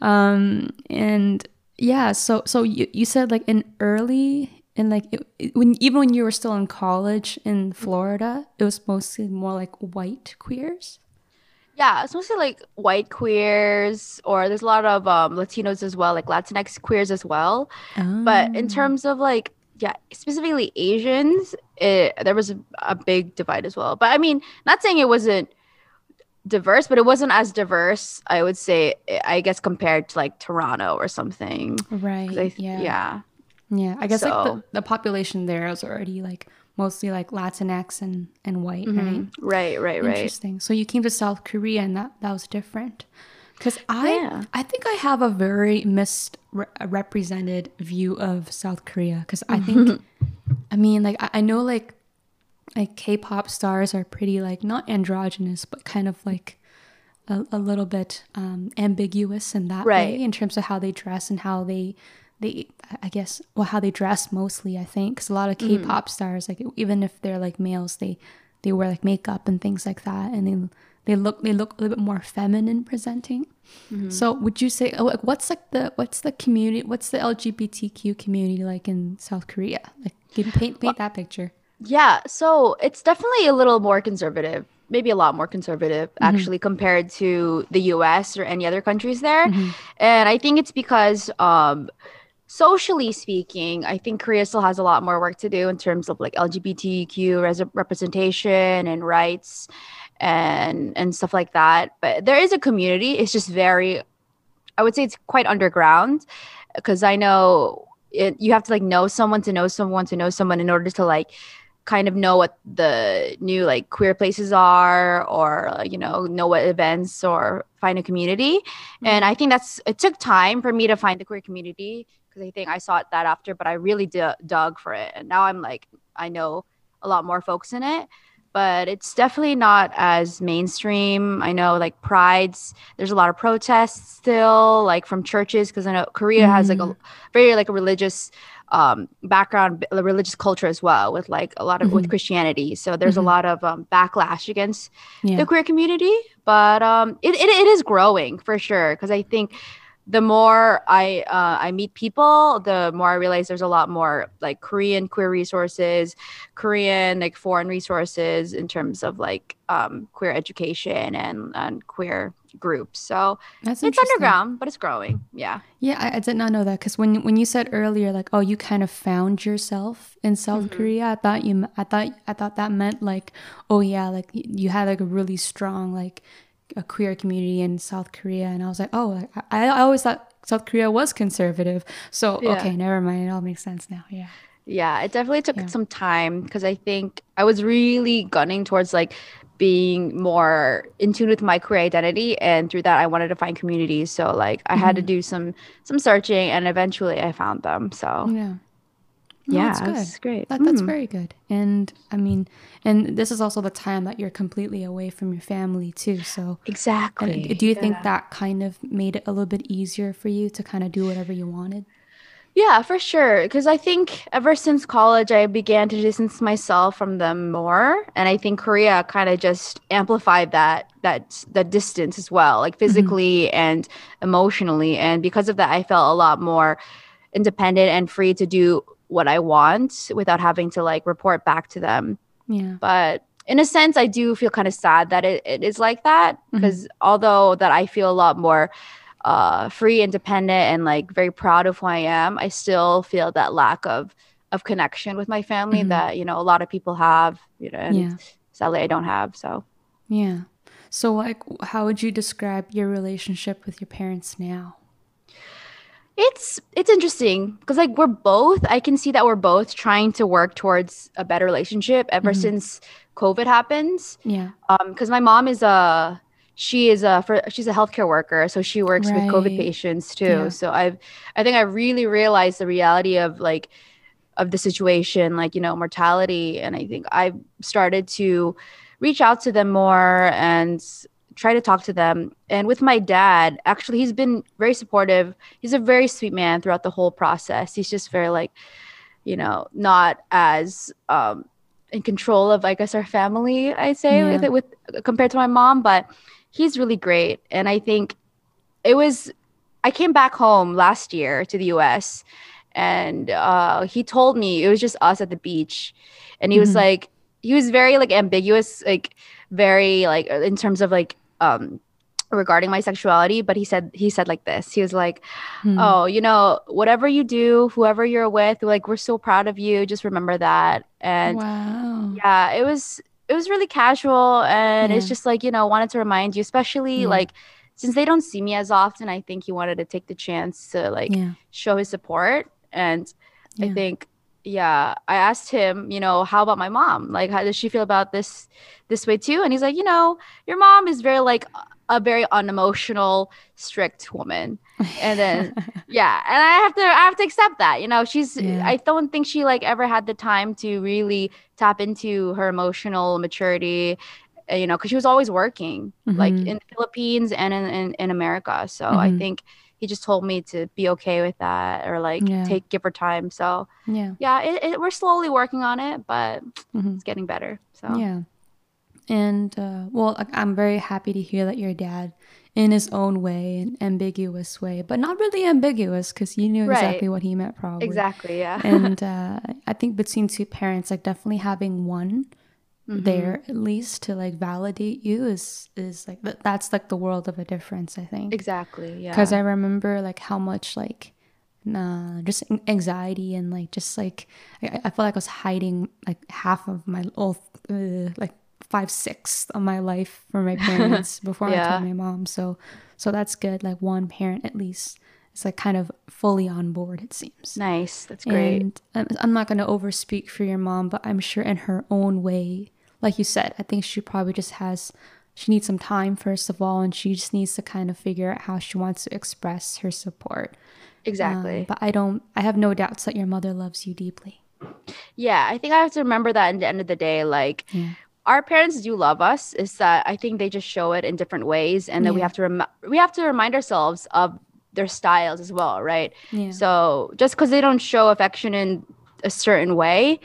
um, and yeah, so so you you said like in early and like it, it- when even when you were still in college in Florida, it was mostly more like white queers. Yeah, it's mostly like white queers, or there's a lot of um, Latinos as well, like Latinx queers as well. But in Oh. terms of like, yeah, specifically Asians, it, there was a, a big divide as well. But I mean, not saying it wasn't diverse, but it wasn't as diverse, I would say, I guess, compared to like Toronto or something. right, I yeah, yeah. yeah. I guess like the, the population there is already like mostly like Latinx and and white, right? Mhm. Right, right, right. Interesting. So you came to South Korea, and that that was different. Because I Yeah. I think I have a very misrepresented view of South Korea. Because I think, I mean, like I, I know like like K-pop stars are pretty like not androgynous, but kind of like a, a little bit um, ambiguous in that Right. way in terms of how they dress and how they they I guess well how they dress mostly. I think because a lot of Mm-hmm. K-pop stars like even if they're like males, they they wear like makeup and things like that, and they they look they look a little bit more feminine presenting. Mm-hmm. So would you say like what's like the what's the community what's the LGBTQ community like in South Korea? Like give, paint paint that picture. Yeah, so it's definitely a little more conservative, maybe a lot more conservative actually compared to the US or any other countries there. And I think it's because um socially speaking, I think Korea still has a lot more work to do in terms of like LGBTQ res- representation and rights and and stuff like that. But there is a community, it's just very I would say it's quite underground because I know it, you have to like know someone to know someone to know someone in order to like kind of know what the new like queer places are or you know know what events or find a community mm-hmm. and i think that's it took time for me to find the queer community because i think i saw it that after but i really d- dug for it and now i'm like i know a lot more folks in it but it's definitely not as mainstream i know like prides there's a lot of protests still like from churches because i know korea has like a very like a religious um background a religious culture as well with like a lot of with Mhm. christianity so there's Mhm. a lot of um, backlash against Yeah. the queer community but um it, it, it is growing for sure because i think the more i uh, i meet people the more i realize there's a lot more like korean queer resources korean like foreign resources in terms of like um queer education and and queer groups. So That's it's underground but it's growing. Yeah. Yeah, I, I did not know that because when when you said earlier, like, oh, you kind of found yourself in South Mhm. Korea, I thought you, I thought, I thought that meant like, oh yeah, like you had like a really strong like a queer community in South Korea, and I was like, oh, I, I always thought South Korea was conservative. So Yeah. okay, never mind, it all makes sense now. Yeah. Yeah, it definitely took Yeah. some time because I think I was really gunning towards like being more in tune with my queer identity and through that I wanted to find communities. So like I had to Mhm. do some some searching and eventually I found them. So Yeah. Yeah, that's good. great. That, that's Mm. very good. And I mean, and this is also the time that you're completely away from your family too. So exactly. Do you think that kind of made it a little bit easier for you to kind of do whatever you wanted? Yeah, for sure. Because I think ever since college, I began to distance myself from them more, and I think Korea kind of just amplified that that that distance as well, like physically and emotionally. And because of that, I felt a lot more independent and free to do what I want without having to like report back to them. Yeah. But in a sense, I do feel kind of sad that it, it is like that because although that I feel a lot more uh, free, independent, and like very proud of who I am, I still feel that lack of of connection with my family Mhm. that you know a lot of people have. You know, and Yeah. sadly I don't have. So Yeah. So, like, how would you describe your relationship with your parents now? It's it's interesting because like we're both I can see that we're both trying to work towards a better relationship ever Mhm. since COVID happens. Yeah. um because my mom is a she is a for she's a healthcare worker so she works with covid patients too Yeah. so i've i think i really realized the reality of like of the situation like you know mortality and i think i've started to reach out to them more and try to talk to them and with my dad actually he's been very supportive he's a very sweet man throughout the whole process he's just very like you know not as um in control of I guess our family, I say Yeah. with it with compared to my mom, but he's really great. And I think it was I came back home last year to the US and uh he told me it was just us at the beach. And he was Mhm. like he was very like ambiguous, like very like in terms of like um regarding my sexuality, but he said he said like this. He was like, Hmm. oh, you know, whatever you do, whoever you're with, like we're so proud of you. Just remember that. And wow. yeah, it was it was really casual and it's just like, you know, wanted to remind you, especially Yeah. like since they don't see me as often, I think he wanted to take the chance to like Yeah. show his support. And I think yeah, I asked him, you know, how about my mom? Like how does she feel about this this way too? And he's like, you know, your mom is very like a very unemotional, strict woman. And then yeah, and I have to I have to accept that. You know, she's Yeah. I don't think she like ever had the time to really tap into her emotional maturity. You know, because she was always working, like Mhm. in the Philippines and in in, in America. So I Mhm. think he just told me to be okay with that or like Yeah. take give her time. So yeah. yeah, it, it, we're slowly working on it, but Mhm. it's getting better. So Yeah. And uh, well, I'm very happy to hear that your dad, in his own way, an ambiguous way, but not really ambiguous because you knew Right. exactly what he meant, probably. exactly, yeah. and uh, I think between two parents, like definitely having one Mhm. there at least to like validate you is is like th- that's like the world of a difference. I think exactly, yeah. because I remember like how much like nah, just anxiety and like just like I, I feel like I was hiding like half of my oh uh, like five sixths of my life from my parents before I told my mom. So so that's good. Like one parent at least is like kind of fully on board. It seems. nice. That's great. And I'm, I'm not going to overspeak for your mom, but I'm sure in her own way, like you said, I think she probably just has, she needs some time, first of all, and she just needs to kind of figure out how she wants to express her support. exactly. Um, but I don't, I have no doubts that your mother loves you deeply. yeah, I think I have to remember that in the end of the day, like Yeah. our parents do love us. Is that I think they just show it in different ways, and then we have to rem- we have to remind ourselves of their styles as well, right? Yeah. So just because they don't show affection in a certain way,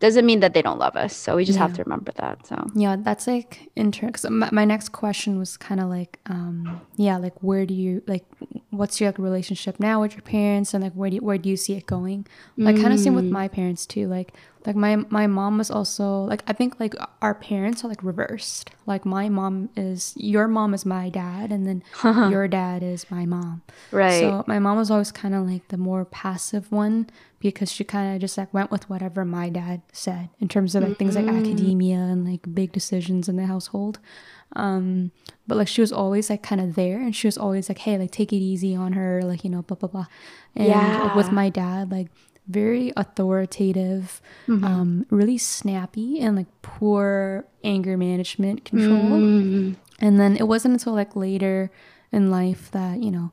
doesn't mean that they don't love us. So we just have to remember that. So Yeah, that's like interesting. My, my next question was kind of like, um, yeah, like where do you like, what's your like relationship now with your parents, and like where do you, where do you see it going? Like kind of same with Mm. my parents too. Like like my my mom was also like I think like our parents are like reversed. Like my mom is your mom is my dad, and then your dad is my mom. right, So my mom was always kind of like the more passive one because she kind of just like went with whatever my dad said in terms of like things like Mm. academia and like big decisions in the household. Um, but like she was always like kind of there and she was always like, hey, like take it easy on her, like, you know, blah, blah, blah. And like, with my dad, like very authoritative, Mhm. um, really snappy and like poor anger management control. Mm. And then it wasn't until like later in life that you know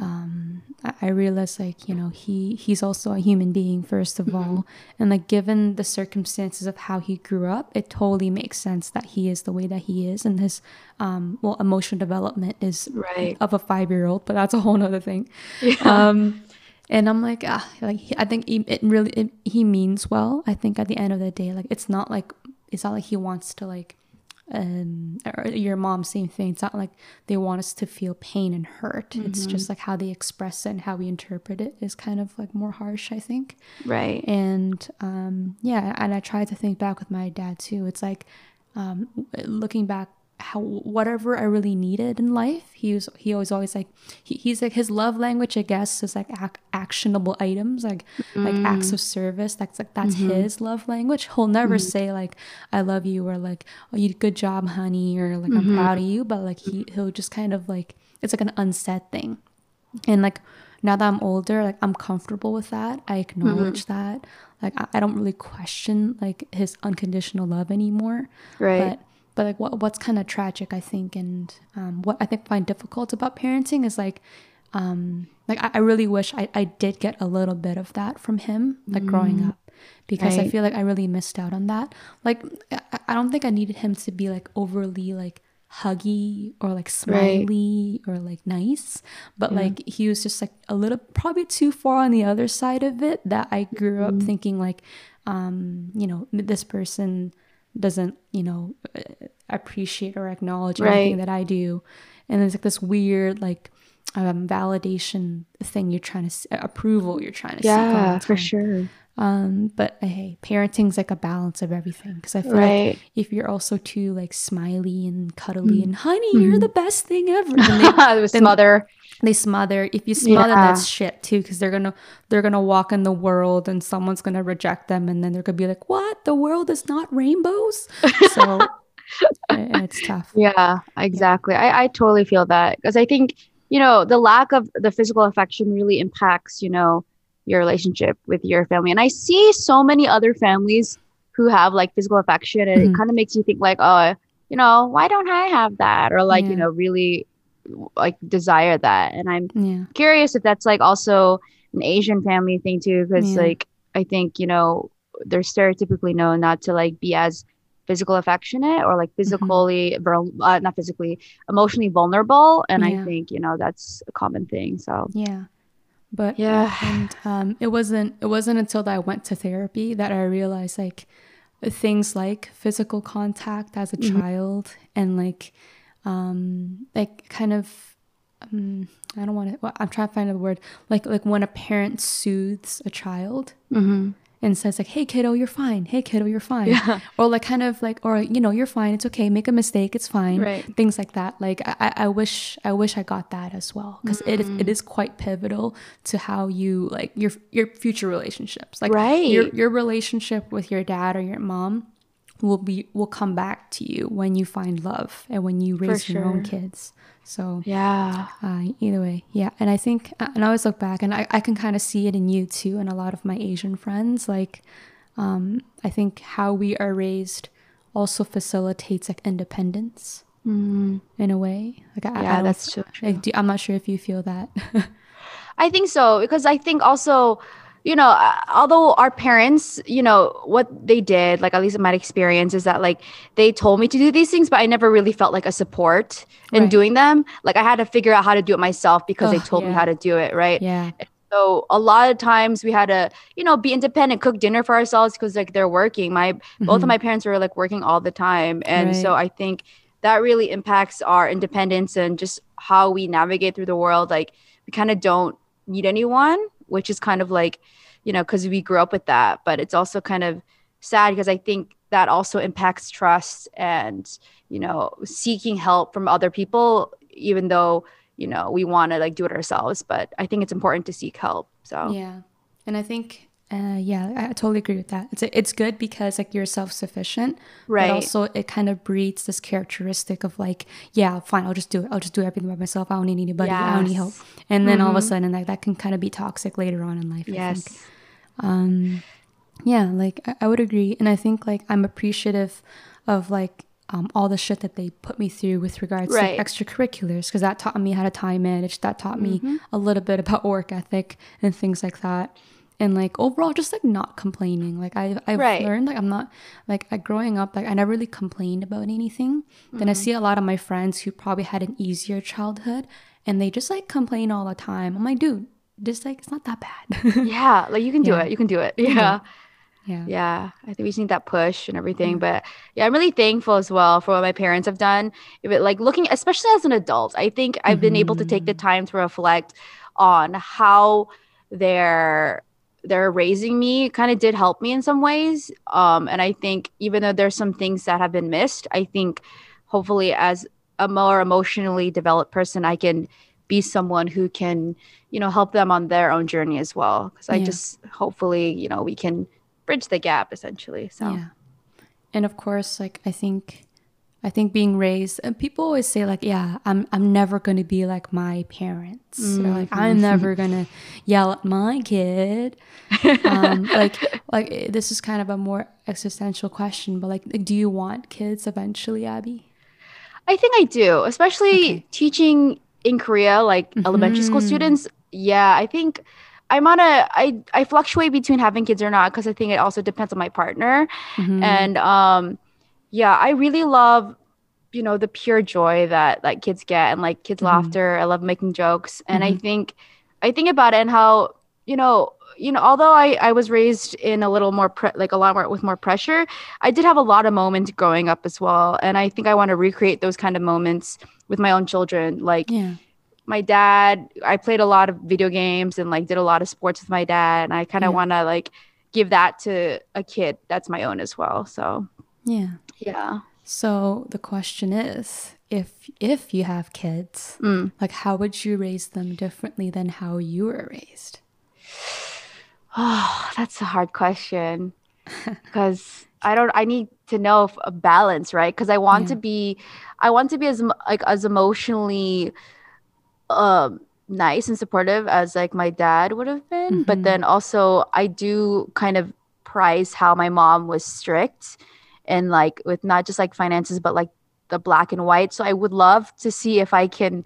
um, I, I realized like you know he he's also a human being first of all, and like given the circumstances of how he grew up, it totally makes sense that he is the way that he is, and his um, well emotional development is Right. of a five year old, but that's a whole nother thing. Yeah. Um, and I'm like, ah, like he, I think he, it really it, he means well. I think at the end of the day, like it's not like it's not like he wants to like um or your mom same thing. It's not like they want us to feel pain and hurt. It's just like how they express it and how we interpret it is kind of like more harsh i think. Right. and um yeah and i tried to think back with my dad too. It's like um, looking back how whatever I really needed in life, he was he was always like he, he's like his love language, I guess, is like ac- actionable items, like mm. like acts of service. That's like that's mm-hmm. his love language. He'll never mm-hmm. say like I love you or like oh you good job, honey, or like mm-hmm. I'm proud of you. But like he he'll just kind of like it's like an unsaid thing, and like now that I'm older, like I'm comfortable with that. I acknowledge mm-hmm. that. Like I, I, don't really question like his unconditional love anymore. Right. But but like what what's kind of tragic, I think, and um, what I think find difficult about parenting is like um like I, I really wish I, I did get a little bit of that from him, like mm. growing up. Because right. I feel like I really missed out on that. Like I, I don't think I needed him to be like overly like huggy or like smiley right. or like nice but yeah. like he was just like a little probably too far on the other side of it that i grew up mm-hmm. thinking like um you know this person doesn't you know appreciate or acknowledge right. anything that i do. And it's like this weird like um validation thing you're trying to approval you're trying to yeah for sure um, but hey, parenting's like a balance of everything. Because I feel right. like if you're also too like smiley and cuddly mm. and honey, mm. you're mm-hmm. the best thing ever. Then they, smother. They smother. If you smother, yeah. that's shit too. Because they're gonna they're gonna walk in the world and someone's gonna reject them, and then they're gonna be like, "What? The world is not rainbows." So it's tough. Yeah, exactly. Yeah. I I totally feel that because I think you know the lack of the physical affection really impacts you know your relationship with your family. And I see so many other families who have like physical affection and mm-hmm. it kind of makes you think like, oh, you know, why don't I have that? Or like, yeah. you know, really like desire that. And I'm yeah. curious if that's like also an Asian family thing too, because yeah. like I think, you know, they're stereotypically known not to like be as physical affectionate or like mm-hmm. physically mm-hmm. uh, not physically emotionally vulnerable and i think you know that's a common thing so yeah but yeah and um, it wasn't it wasn't until i went to therapy that i realized like things like physical contact as a mm-hmm. child and like um like kind of um, i don't want to well, i'm trying to find a word like like when a parent soothes a child mm-hmm and says like hey kiddo you're fine hey kiddo you're fine yeah. or like kind of like or you know you're fine it's okay make a mistake it's fine right. things like that like i, I wish i wish i got that as well because mm. it, is, it is quite pivotal to how you like your your future relationships like right. your, your relationship with your dad or your mom will be will come back to you when you find love and when you raise sure. your own kids so yeah, uh, either way, yeah. And I think, uh, and I always look back, and I, I can kind of see it in you too, and a lot of my Asian friends. Like, um, I think how we are raised also facilitates like independence mm. in a way. Like, I, yeah, I that's true. Like, do, I'm not sure if you feel that. I think so because I think also you know, uh, although our parents, you know, what they did, like at least in my experience, is that like they told me to do these things, but I never really felt like a support in right. doing them. Like I had to figure out how to do it myself because oh, they told yeah. me how to do it, right? Yeah. So a lot of times we had to, you know, be independent, cook dinner for ourselves because like they're working. My mm-hmm. both of mm-hmm. my parents were like working all the time, and right. so I think that really impacts our independence and just how we navigate through the world. Like we kind of don't need anyone which is kind of like, you know, because we grew up with that. But it's also kind of sad because I think that also impacts trust and, you know, seeking help from other people, even though, you know, we want to like do it ourselves. But I think it's important to seek help. So, yeah. And I think uh, yeah, I totally agree with that. It's it's good because like you're self sufficient, right? But also it kind of breeds this characteristic of like, yeah, fine, I'll just do it. I'll just do everything by myself. I don't need anybody. Yes. I don't need help. And then mm-hmm. all of a mm-hmm. sudden, like that can kind of be toxic later on in life. Yes. Um, yeah, like I, I would agree, and I think like I'm appreciative of like um, all the shit that they put me through with regards right. to extracurriculars because that taught me how to time manage. That taught mm-hmm. me a little bit about work ethic and things like that and like overall just like not complaining like i i've right. learned like i'm not like I, growing up like i never really complained about anything mm-hmm. then i mm-hmm. see a lot of my friends who probably had an easier childhood and they just like complain all the time i'm like dude just like it's not that bad yeah like you can do yeah. it you can do it yeah yeah yeah i think we just need that push and everything mm-hmm. but yeah i'm really thankful as well for what my parents have done it, like looking especially as an adult i think i've been able to take the mm-hmm. time to reflect on how their they're raising me kind of did help me in some ways. Um, and I think even though there's some things that have been missed, I think hopefully as a more emotionally developed person, I can be someone who can, you know, help them on their own journey as well. Because I Yeah. just hopefully, you know, we can bridge the gap essentially. So Yeah. And of course, like I think I think being raised and people always say like, yeah, I'm I'm never gonna be like my parents. Or like Mm-hmm. I'm never gonna yell at my kid. um, like like eh, this is kind of a more existential question, but like do you want kids eventually, Abby? I think I do, especially Okay. Mm-hmm. teaching in Korea, like elementary school students. Yeah, I think I'm on a I I fluctuate between having kids or not because I think it also depends on my partner. Mhm. And um yeah, I really love you know the pure joy that like kids get and like kids Mhm. laughter. I love making jokes and I Mhm. think I think about it and how you know you know although I I was raised in a little more pre- like a lot more with more pressure, I did have a lot of moments growing up as well and I think I want to recreate those kind of moments with my own children like yeah. my dad i played a lot of video games and like did a lot of sports with my dad and i kind of Yeah. want to like give that to a kid that's my own as well so Yeah. yeah So the question is, if if you have kids, Mm. like how would you raise them differently than how you were raised? oh that's a hard question because i don't i need to know if a balance right because i want Yeah. to be i want to be as like as emotionally um nice and supportive as like my dad would have been but Mhm. then also i do kind of prize how my mom was strict and like with not just like finances but like the black and white so i would love to see if i can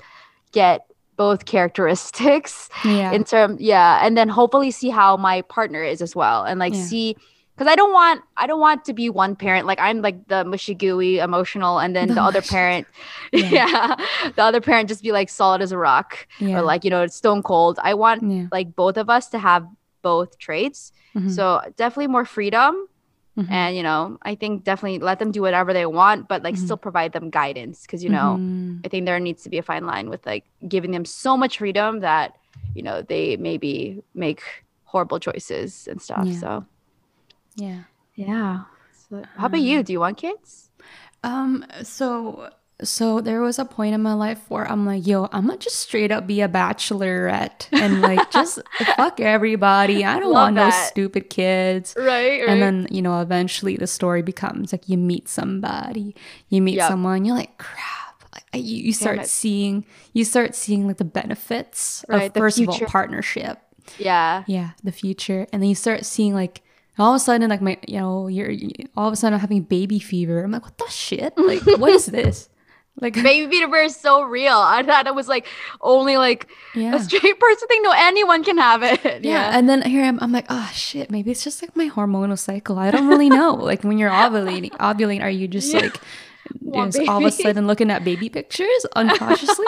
get both characteristics Yeah. in term yeah and then hopefully see how my partner is as well and like Yeah. see because i don't want i don't want to be one parent like i'm like the mushy gooey emotional and then The the, other parent Yeah. yeah. the other parent just be like solid as a rock yeah. or like you know it's stone cold i want like both of us to have both traits Mhm. so definitely more freedom Mhm. and you know i think definitely let them do whatever they want but like Mhm. still provide them guidance because you know Mhm. I think there needs to be a fine line with like giving them so much freedom that you know they maybe make horrible choices and stuff. Yeah. So yeah. yeah. So, how about you? Do you want kids? Um. So. So there was a point in my life where I'm like, yo, I'm gonna just straight up be a bachelorette and like just fuck everybody. I don't Love want no stupid kids. Right. right, And then, you know, eventually the story becomes like you meet somebody, you meet Yep. someone, you're like, crap. Like, you, you start seeing, you start seeing like the benefits Right, of the first of all partnership. yeah. Yeah, the future, and then you start seeing like all of a sudden, like my, you know, you're you- all of a sudden I'm having baby fever. I'm like, what the shit? Like, what is this? Like, Baby fever is so real. I thought it was like only like yeah. a straight person thing. No, anyone can have it. Yeah. Yeah. and then here I'm, I'm like, oh shit, maybe it's just like my hormonal cycle. I don't really know. like when you're ovulating, ovulating, are you just Yeah. like just all of a sudden looking at baby pictures unconsciously?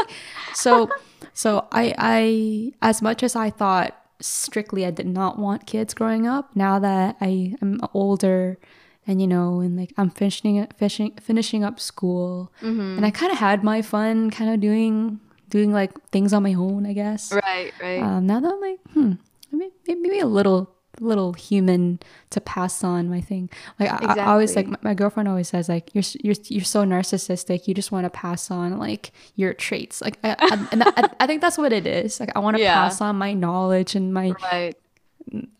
so, so I, I, as much as I thought strictly, I did not want kids growing up. Now that I am older, and you know, and like I'm finishing, finishing, finishing up school, Mhm. and I kind of had my fun, kind of doing, doing like things on my own, I guess. Right. Right. Um, now that I'm like, hmm, maybe, maybe a little, little human to pass on my thing. Like I, I always like my, my girlfriend always says like you're you're you're so narcissistic. You just want to pass on like your traits. Like I, I, and I, I think that's what it is. Like I want to Yeah. pass on my knowledge and my right.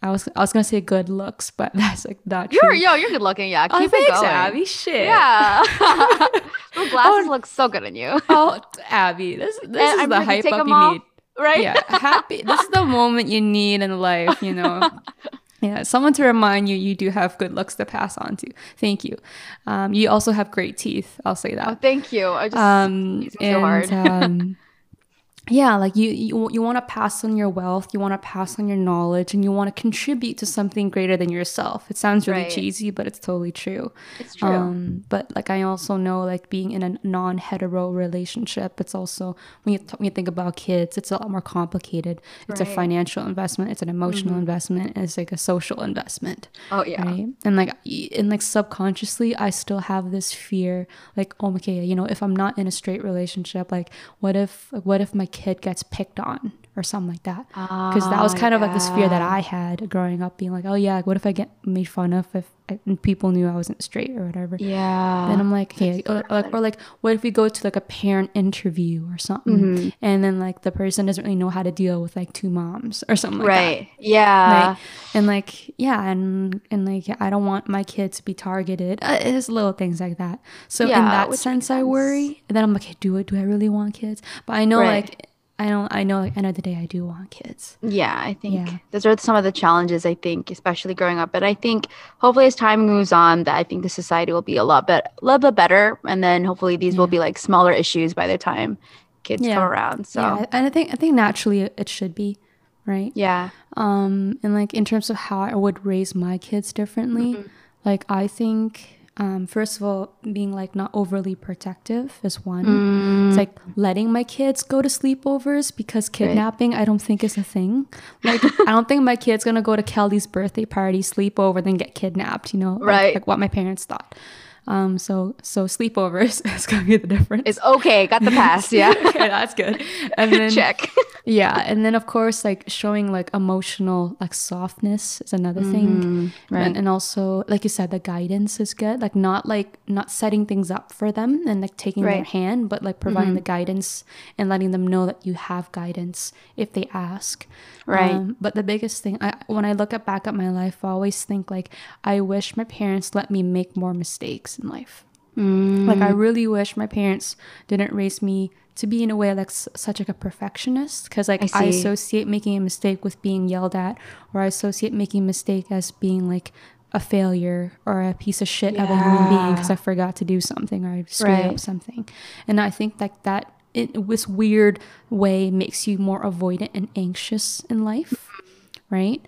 I was I was gonna say good looks, but that's like not You're true. yo. You're good looking. Yeah. oh, Keep it thanks, going. Abby. Shit. Yeah. Those glasses look so good on you. Oh, Abby, this this is I'm the hype up you off. need. Right. yeah happy this is the moment you need in life you know yeah someone to remind you you do have good looks to pass on to thank you um, you also have great teeth i'll say that. Oh, thank you. I just um me so hard. um, yeah like you you, you want to pass on your wealth you want to pass on your knowledge and you want to contribute to something greater than yourself it sounds really Right. cheesy but it's totally true it's true. um, but like I also know, like being in a non-hetero relationship, it's also when you th- when you think about kids, it's a lot more complicated. It's a financial investment, it's an emotional investment, and it's like a social investment, oh yeah. right? And like and like subconsciously, I still have this fear, like oh okay, you know, if I'm not in a straight relationship, like what if like, what if my kid gets picked on, or something like that. Because that was Ah, kind of like this fear that. I had growing up, being like, oh yeah, like, what if I get made fun of if and people knew I wasn't straight or whatever. Yeah. Then I'm like, okay, or, or, or like, what if we go to like a parent interview or something, Mm-hmm. and then like the person doesn't really know how to deal with like two moms or something like that. right. Yeah. Right. And like, yeah, and and like, I don't want my kid to be targeted. Uh, it's little things like that. So in that sense, I worry. And then I'm like, hey, do it? Do I really want kids? But I know, Right. like, I don't. I know, end of the day, I do want kids. Yeah, I think Yeah. those are some of the challenges I think, especially growing up. But I think hopefully as time moves on, that I think the society will be a lot better, a little bit better, and then hopefully these will be like smaller issues by the time kids Yeah. come around. So yeah, and I think I think naturally it, it should be, right? yeah, Um, and like in terms of how I would raise my kids differently, Mm-hmm. like I think, um, first of all, being like not overly protective is one. Mm. It's like letting my kids go to sleepovers because kidnapping I don't think is a thing. Like I don't think my kid's gonna go to Kelly's birthday party, sleep over, then get kidnapped. You know, like- Right. Like, what my parents thought. Um, so so sleepovers is gonna be the difference. it's okay. Got the pass. Yeah, okay, that's good. And then check. yeah and then of course like showing like emotional like softness is another thing Mm-hmm. right. and, and also like you said the guidance is good like not like not setting things up for them and like taking their Right. Mm-hmm. hand but like providing the guidance and letting them know that you have guidance if they ask Right. Um, but the biggest thing I, when i look at back at my life i always think like i wish my parents let me make more mistakes in life. Like I mm. really wish my parents didn't raise me to be in a way like such like a perfectionist because like I I, associate making a mistake with being yelled at or I associate making a mistake as being like a failure or a piece of shit of a human being because I forgot to do something or I screwed Right. up something. And I think like that in this weird way makes you more avoidant and anxious in life right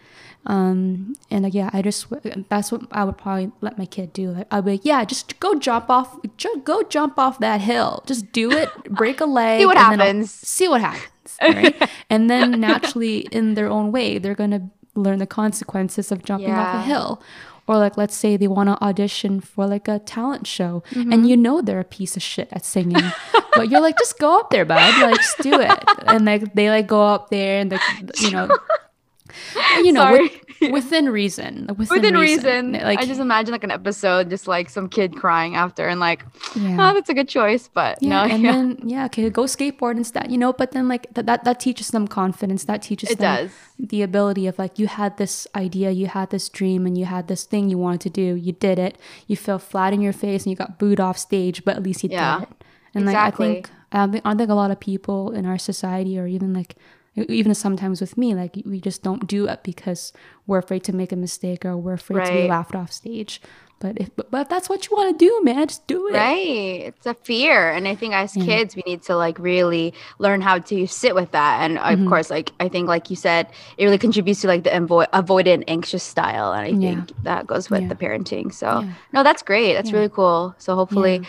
um and like yeah i just that's what i would probably let my kid do. Like i'd be like yeah just go jump off ju- go jump off that hill. Just do it. Break a leg see what and happens. see what happens right? And then naturally in their own way they're gonna learn the consequences of jumping off a hill. Or like let's say they want to audition for like a talent show Mm-hmm. and you know they're a piece of shit at singing but you're like just go up there bud. Like just do it. And like they like go up there and you know you know with, within reason within, Within reason, like I just imagine like an episode, just like some kid crying after, and like, Yeah. oh, that's a good choice, but yeah, no, and yeah, then yeah, okay, go skateboard instead, you know. But then like that, that that teaches them confidence. That teaches It them does. the ability of like you had this idea, you had this dream, and you had this thing you wanted to do. You did it. You fell flat in your face, and you got booed off stage, but at least you Yeah, did it. And like exactly. I think I think I think a lot of people in our society, or even like even sometimes with me, like we just don't do it because we're afraid to make a mistake or we're afraid to be laughed off stage. But if but, but if that's what you want to do, man, just do it. Right. It's a fear. And I think as kids, we need to like really learn how to sit with that. And Mm-hmm. of course, like I think, like you said, it really contributes to like the avo- avoidant, anxious style. And I Yeah. think that goes with Yeah. the parenting. So, Yeah. no, that's great. That's really cool. So, hopefully,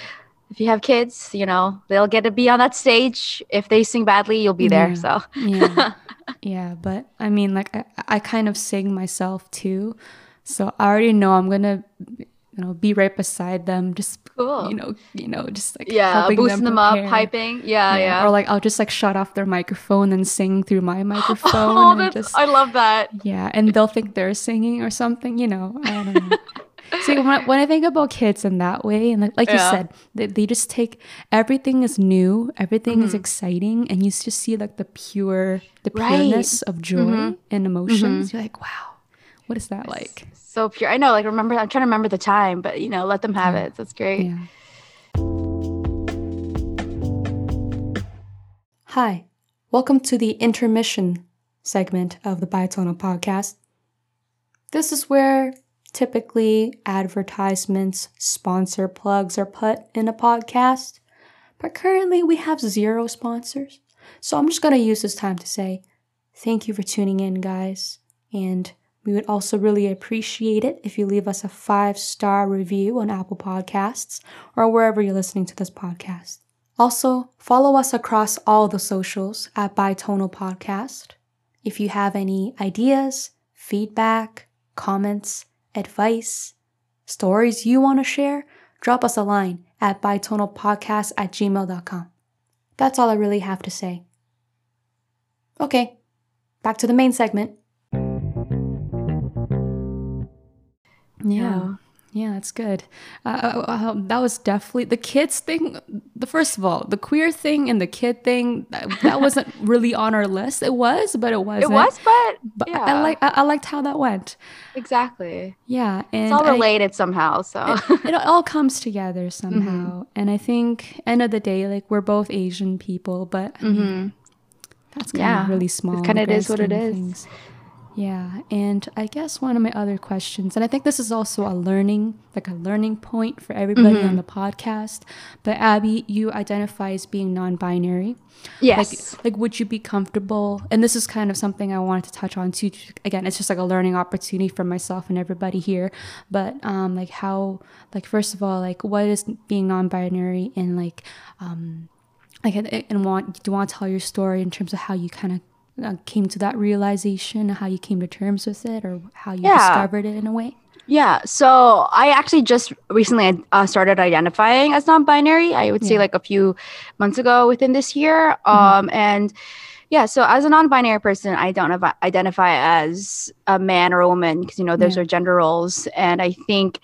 if you have kids, you know, they'll get to be on that stage. If they sing badly, you'll be there. Yeah. So, yeah yeah but i mean like I, I kind of sing myself too so i already know i'm gonna you know be right beside them just Cool. you know you know just like yeah, helping boosting them, up, prepare. hyping. Yeah, yeah. or like i'll just like shut off their microphone and sing through my microphone oh, and just I love that. yeah and they'll think they're singing or something you know i don't know See, when I, when I think about kids in that way, and like, like you said, they, they just take everything is new, everything Mm-hmm. is exciting, and you just see like the pure, the Right. Mm-hmm. pureness of joy and emotions. You're like, wow, what is that like? So pure. I know, like, remember, I'm trying to remember the time, but, you know, let them have it. That's great. Yeah. Hi, welcome to the intermission segment of the Bitonal podcast. This is where typically advertisements, sponsor plugs are put in a podcast, but currently we have zero sponsors. So I'm just going to use this time to say thank you for tuning in, guys. And we would also really appreciate it if you leave us a five star review on Apple Podcasts or wherever you're listening to this podcast. Also, follow us across all the socials at Bitonal Podcast. If you have any ideas, feedback, comments, advice, stories you want to share, drop us a line at bitonalpodcast at gmail.com. That's all I really have to say. Okay, back to the main segment. Yeah. Yeah, that's good. Uh, uh, uh, that was definitely the kids thing. The first of all, the queer thing and the kid thing that, that wasn't really on our list. It was, but it wasn't. It was, but But yeah. I, I like I, I liked how that went. exactly. Yeah, and It's all I- related somehow. So it all comes together Mm-hmm. somehow. And I think end of the day, like we're both Asian people, but I mean, that's kind Mm-hmm. Yeah, of really small. in kinda the is what it of is. things. Yeah, and I guess one of my other questions, and I think this is also a learning, like a learning point for everybody Mm-hmm. on the podcast. But Abby, you identify as being non-binary. yes, Like, like, would you be comfortable? And this is kind of something I wanted to touch on too. Again, it's just like a learning opportunity for myself and everybody here. But um, like how, like first of all, like what is being non-binary and like, um, like and, and want do you want to tell your story in terms of how you kind of came to that realization, how you came to terms with it, or how you Yeah. discovered it in a way? Yeah. So I actually just recently uh, started identifying as non-binary. I would say like a few months ago within this year. Um, and yeah, so as a non-binary person, I don't av- identify as a man or a woman because you know those Yeah. are gender roles, and I think.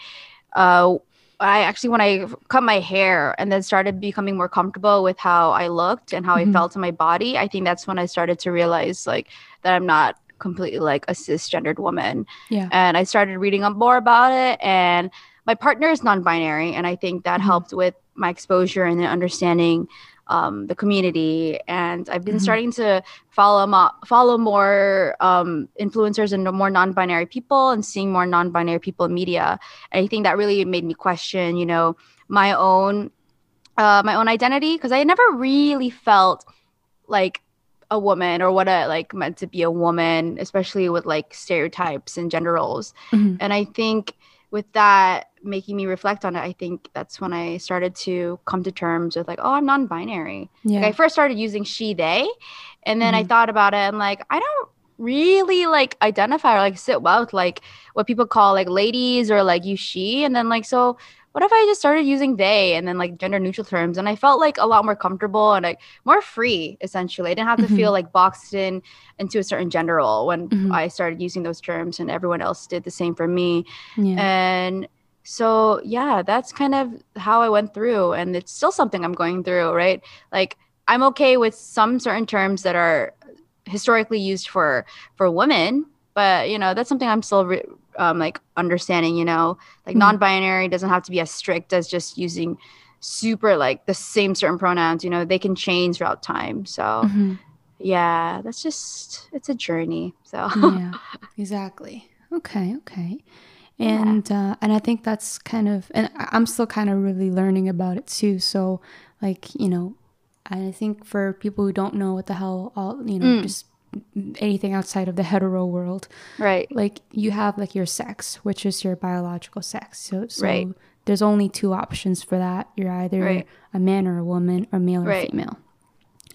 Uh, I actually, when I cut my hair and then started becoming more comfortable with how I looked and how Mhm. I felt in my body, I think that's when I started to realize like that I'm not completely like a cisgendered woman Yeah. and I started reading up more about it. And my partner is non-binary, and I think that Mhm. helped with my exposure and then understanding um, the community. And I've been Mhm. starting to follow mo- follow more um, influencers and more non-binary people, and seeing more non-binary people in media. And I think that really made me question, you know, my own uh, my own identity because I never really felt like a woman or what I like meant to be a woman, especially with like stereotypes and gender roles. Mhm. And I think with that making me reflect on it, I think that's when I started to come to terms with like, oh, I'm non-binary. Yeah. Like I first started using she, they, and then I Mhm. thought about it and like I don't really like identify or like sit well with like what people call like ladies or like you she and then like so what if I just started using they and then like gender neutral terms and I felt like a lot more comfortable and like more free essentially. I didn't have to Mhm. feel like boxed in into a certain gender role when Mhm. I started using those terms and everyone else did the same for me. yeah. And so yeah, that's kind of how I went through and it's still something I'm going through, right? Like I'm okay with some certain terms that are historically used for for women, but you know, that's something I'm still re- um, like understanding, you know, like Mhm. non-binary doesn't have to be as strict as just using super like the same certain pronouns, you know, they can change throughout time. So Mhm. yeah, that's just it's a journey. So yeah, exactly. Okay, okay. And uh, and I think that's kind of and I'm still kind of really learning about it too. So like you know, I think for people who don't know what the hell all you know Mm. just anything outside of the hetero world, right. like you have like your sex, which is your biological sex. So so Right. there's only two options for that. You're either Right. a man or a woman, or male or Right. female.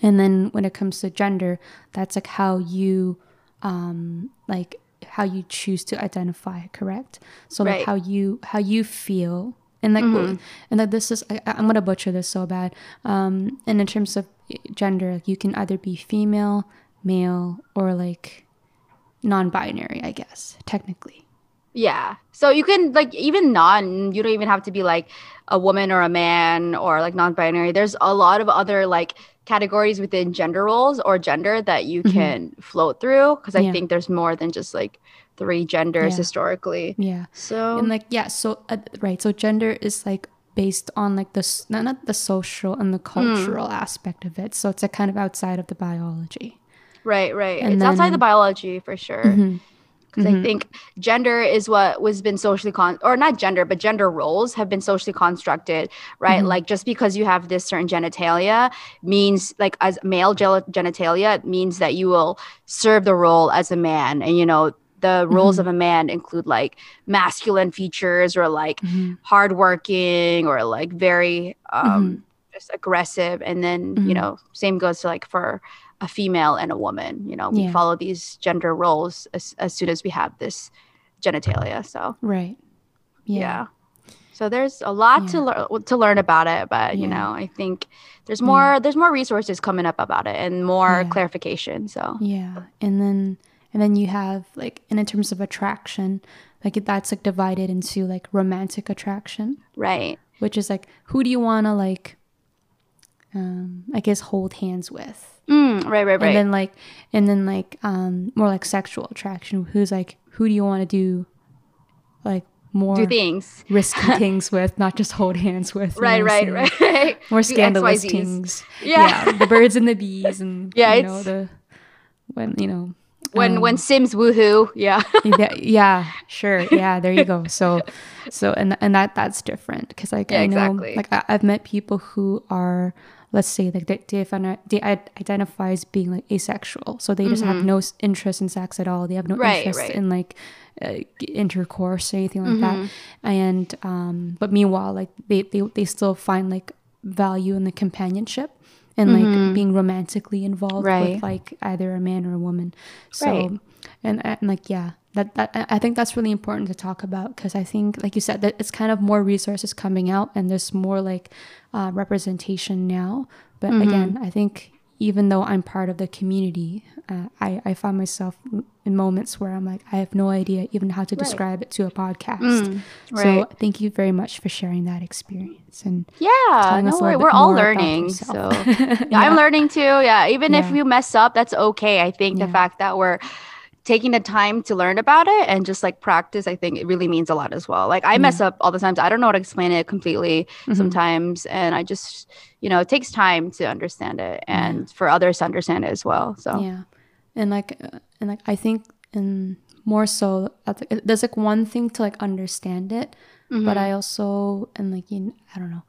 And then when it comes to gender, that's like how you um like how you choose to identify, correct? So like how you how you feel and like Mhm. and like this is I, I'm gonna butcher this so bad. Um, and in terms of gender, like you can either be female, male, or like non-binary, I guess technically. Yeah. So you can like even non, you don't even have to be like a woman or a man or like non-binary. There's a lot of other like categories within gender roles or gender that you Mhm. can float through because I Yeah. think there's more than just like three genders Yeah. historically. Yeah. So and like yeah so uh, right so gender is like based on like the not, not the social and the cultural aspect of it so it's like kind of outside of the biology right, right. and it's outside the biology for sure. Mhm. because I Mhm. think gender is what was been socially con or not gender, but gender roles have been socially constructed, right? Mhm. Like just because you have this certain genitalia means like as male gel- genitalia it means that you will serve the role as a man, and you know the roles Mhm. of a man include like masculine features or like Mhm. hardworking or like very um just aggressive and then you Mhm. know same goes to like for a female and a woman you know we Yeah. follow these gender roles as, as soon as we have this genitalia so. Right. Yeah, yeah. So there's a lot yeah. to learn to learn about it, but you know, I think there's more there's more resources coming up about it and more clarification. So. Yeah, and then and then you have like and in terms of attraction, like that's like divided into like romantic attraction, right? Which is like who do you want to like, um, I guess hold hands with. Mm, right, right, right. And then like, and then like, um, more like sexual attraction. Who's like, who do you want to do, like more do things, risky things with, not just hold hands with. Right, right, right, right. More scandalous things. Yeah. yeah. the birds and the bees, and yeah, you know the when you know when um, when Sims woohoo, yeah. yeah, yeah, sure, yeah. There you go. So, so and and that that's different because like yeah, I know exactly. like I, I've met people who are let's say like they, they, they identify as being like asexual so they just mm-hmm. have no interest in sex at all they have no right, interest right. in like uh, intercourse or anything like mm-hmm. that and um but meanwhile like they, they they still find like value in the companionship and like mm-hmm. being romantically involved right. with like either a man or a woman so and, and like yeah that, that I think that's really important to talk about because I think, like you said, that it's kind of more resources coming out and there's more like uh, representation now. But mm-hmm. again, I think even though I'm part of the community, uh, I, I find myself in moments where I'm like, I have no idea even how to right. describe it to a podcast. Mm, right. So thank you very much for sharing that experience and yeah, no worry. we're all learning. So yeah, yeah. I'm learning too. Yeah, even yeah. if you mess up, that's okay. I think the fact that we're taking the time to learn about it and just like practice, I think it really means a lot as well. Like I yeah. mess up all the times. I don't know how to explain it completely mm-hmm. sometimes. And I just, you know, it takes time to understand it and yeah. for others to understand it as well. So, yeah. And like, uh, and like, I think, and more so, there's like one thing to like understand it, mm-hmm. but I also, and like, you I don't know.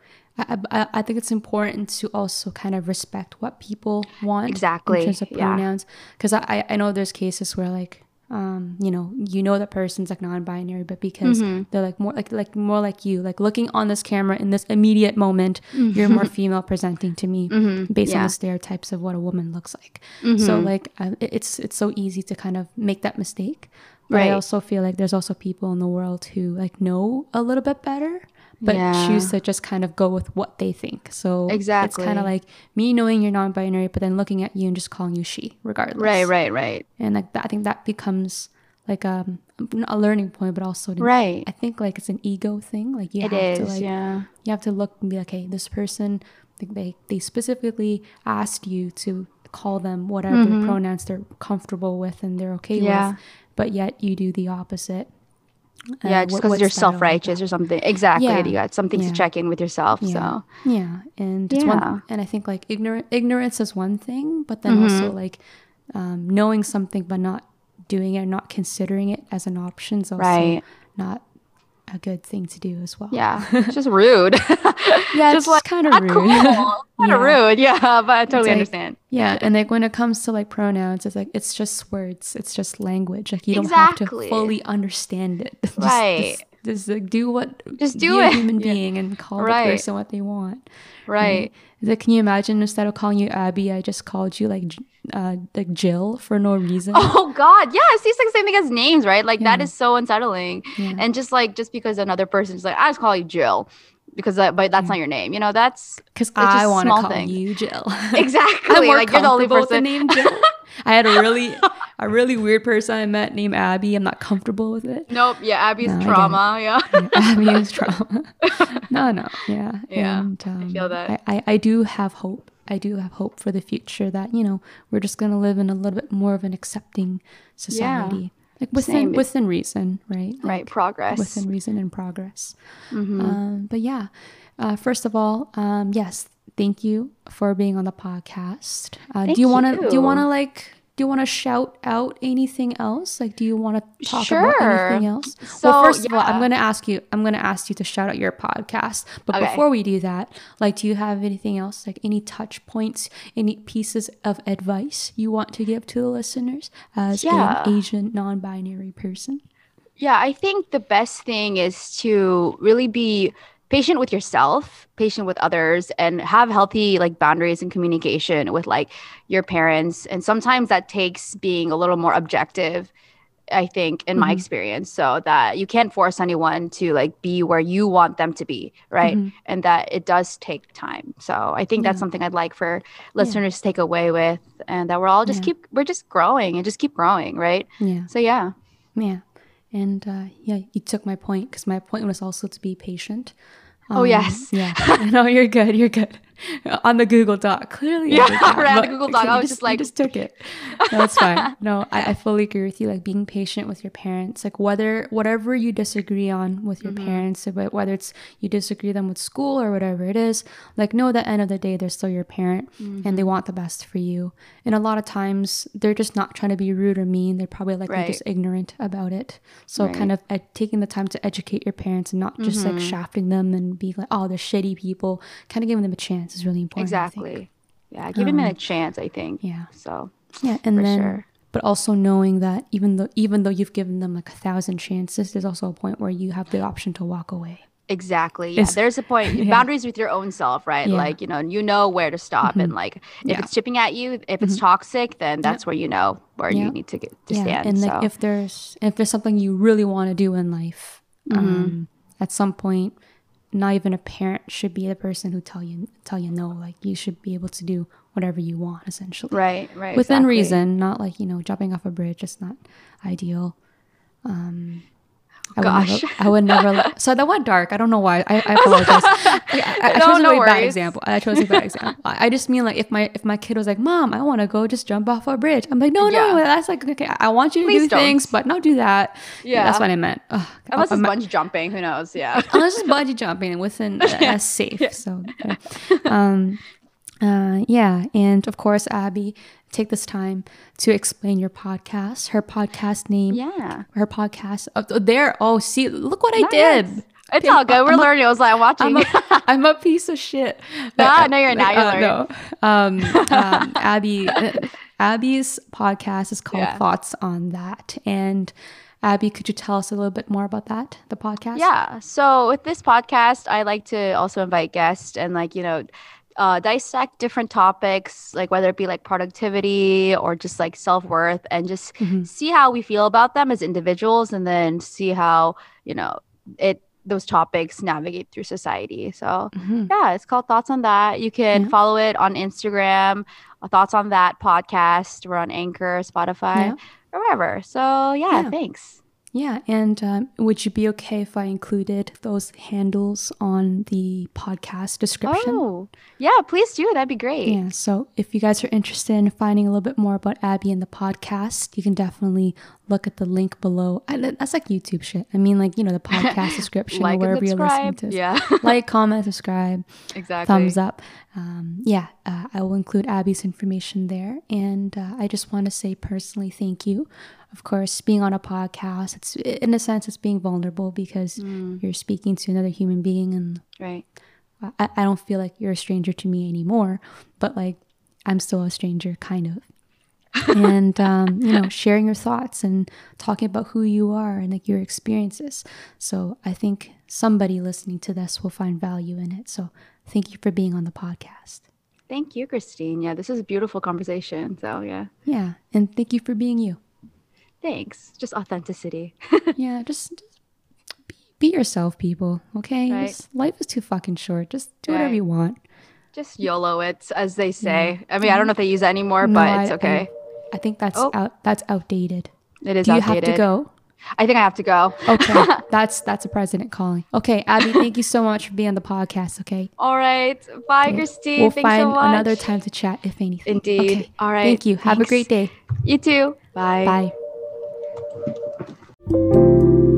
I, I, think it's important to also kind of respect what people want exactly in terms of pronouns because yeah. I, I know there's cases where like um you know you know that person's like non-binary but because mm-hmm. they're like more like like more like you like looking on this camera in this immediate moment mm-hmm. you're more female presenting to me mm-hmm. based yeah. on the stereotypes of what a woman looks like so mm-hmm. like uh, it's it's so easy to kind of make that mistake but right. I also feel like there's also people in the world who like know a little bit better but yeah. choose to just kind of go with what they think. So exactly. it's kind of like me knowing you're non-binary, but then looking at you and just calling you she, regardless. Right, right, right. And like that, I think that becomes like um a learning point, but also right. I think like it's an ego thing. Like you it have is, to like yeah. you have to look and be like, hey, this person, they they specifically asked you to call them whatever mm-hmm. pronouns they're comfortable with and they're okay yeah. with, but yet you do the opposite yeah, uh, just because you're self righteous or something. Exactly. Yeah. You got something yeah. to check in with yourself. Yeah. So yeah, and yeah. One, and I think like ignorant ignorance is one thing, but then mm-hmm. also like um, knowing something but not doing it, not considering it as an option is also right. not a good thing to do as well. Yeah, it's just rude. yeah, just like kind of rude. Cool. kind of yeah. rude. Yeah, but I totally like, understand. Yeah, and like when it comes to like pronouns, it's like it's just words. It's just language. Like you don't have to fully understand it. just, right. Just, just like do what just do it. a human being yeah. and call right. the person what they want. Right. Like, can you imagine instead of calling you Abby, I just called you like uh like Jill for no reason? Oh God, yeah, it's the same thing as names, right? Like yeah. that is so unsettling. Yeah. And just like just because another person's like, I just call you Jill because that, but that's not your name. You know, that's because I want to call you Jill. exactly. Like you're the only person. With the name Jill. I had a really a really weird person I met named Abby. I'm not comfortable with it. Nope. Yeah, Abby's no, trauma. Yeah. yeah. Abby is trauma. no, no. Yeah. Yeah. And, um, I feel that. I, I, I do have hope. I do have hope for the future that, you know, we're just going to live in a little bit more of an accepting society. Yeah. Like within Same. within reason, right? Like right, progress. Within reason and progress. Mm-hmm. Um, but yeah, uh, first of all, um, yes, thank you for being on the podcast. Uh, do you want to do you want to like do you want to shout out anything else? Like, do you want to talk sure. about anything else? So, well, first yeah. of all, I'm going to ask you. I'm going to ask you to shout out your podcast. But okay. before we do that, like, do you have anything else? Like, any touch points, any pieces of advice you want to give to the listeners as yeah. an Asian non-binary person? Yeah, I think the best thing is to really be patient with yourself patient with others and have healthy like boundaries and communication with like your parents and sometimes that takes being a little more objective I think, in my Mhm. experience, so that you can't force anyone to like be where you want them to be, right? Mhm. And that it does take time. So I think that's something I'd like for listeners to take away with, and that we're all just Yeah. keep we're just growing and just keep growing, right? Yeah. So yeah, Yeah. And uh, yeah, you took my point because my point was also to be patient. Oh, yes. Um, yeah. no, you're good. You're good. On the Google Doc, clearly. Yeah, that, right, on the Google Doc, I was just you like- just took it. No, it's fine. No, I, I fully agree with you. Like being patient with your parents, like whether whatever you disagree on with your Mhm. parents, but whether it's you disagree them with school or whatever it is, like know at the end of the day they're still your parent and Mm-hmm. they want the best for you. And a lot of times they're just not trying to be rude or mean. They're probably like they're Right. just ignorant about it. So Right. kind of ed- taking the time to educate your parents and not just like Mhm. shafting them and be like, oh, they're shitty people. Kind of giving them a chance is really important. Exactly. Yeah, giving them Um, a chance. I think. Yeah. So Yeah, and then, sure. but also knowing that even though even though you've given them like a thousand chances, there's also a point where you have the option to walk away. Exactly. Yeah. It's- There's a point. Yeah. Boundaries with your own self, right? Yeah. Like, you know, you know where to stop. Mhm. And like, if Yeah. it's chipping at you, if it's toxic, then that's where you know where you need to get to yeah, stand. and so. like if there's if there's something you really want to do in life, Mm-hmm. um, at some point, not even a parent should be the person who tell you tell you no. Like you should be able to do whatever you want, essentially. right, right. within exactly. reason, not like you know jumping off a bridge. It's not ideal. Um, I Gosh. would never, I would never. let- so that went dark. I don't know why. I, I apologize. I, I, I No, chose a no really bad example. I chose a bad example. I, just mean like if my if my kid was like, "Mom, I want to go just jump off a bridge," I'm like, "No, no, Yeah. that's like okay. I want you to Please do don't. things, but not do that." Yeah. that's what I meant. Ugh, Unless it's I'm- bungee jumping, who knows? Yeah. unless it's bungee jumping within uh, Yeah. safe. So, uh, um, uh, yeah, and of course, Abby, take this time to explain your podcast. Her podcast name, yeah. her podcast. Oh, there. Oh, see, look what I Nice. did. It's all good. We're I'm a- learning. I was like, I'm watching. I'm a, I'm a piece of shit. Nah, Uh, no, you're not. You're uh, no. Um, um, Abby, uh, Abby's podcast is called Yeah. Thoughts on That, and Abby, could you tell us a little bit more about that? The podcast. Yeah. So with this podcast, I like to also invite guests and like, you know, uh, dissect different topics, like whether it be like productivity or just like self worth, and just Mhm. see how we feel about them as individuals, and then see how you know it those topics navigate through society. So Mhm. yeah, it's called Thoughts on That. You can Yeah. follow it on Instagram. uh, Thoughts on That podcast. We're on Anchor, Spotify, Yeah. or wherever. So yeah, Yeah. thanks. Yeah, and um, would you be okay if I included those handles on the podcast description? Oh, yeah, please do. That'd be great. Yeah, so if you guys are interested in finding a little bit more about Abby and the podcast, you can definitely look at the link below. That- that's like YouTube shit. I mean, like, you know, the podcast description like or wherever you're listening to. Yeah, Like, comment, subscribe, exactly. thumbs up. Um, yeah, uh, I will include Abby's information there. And uh, I just want to say personally, thank you. Of course, being on a podcast, it's in a sense, it's being vulnerable because Mm, you're speaking to another human being and right. I, I don't feel like you're a stranger to me anymore, but like I'm still a stranger, kind of. And um, you know, sharing your thoughts and talking about who you are and like your experiences. So I think somebody listening to this will find value in it. So thank you for being on the podcast. Thank you, Christine. Yeah, this is a beautiful conversation. So yeah, Yeah, and thank you for being you. thanks. Just authenticity. Yeah, just, just be, be yourself, people. Okay, Right. Just- life is too fucking short. Just do whatever you want. Just YOLO it, as they say. I mean, I don't know if they use that anymore, No, but it's okay. I think that's Oh. out. That's outdated. it is Do you outdated. have to go? I think I have to go. Okay, that's that's a president calling. Okay, Abby, thank you so much for being on the podcast. Okay, All right. Bye, Okay. Christine. we'll Thanks find so another time to chat if anything. Indeed. Okay. All right. Thank you. Have a great day. You too. Bye. Bye.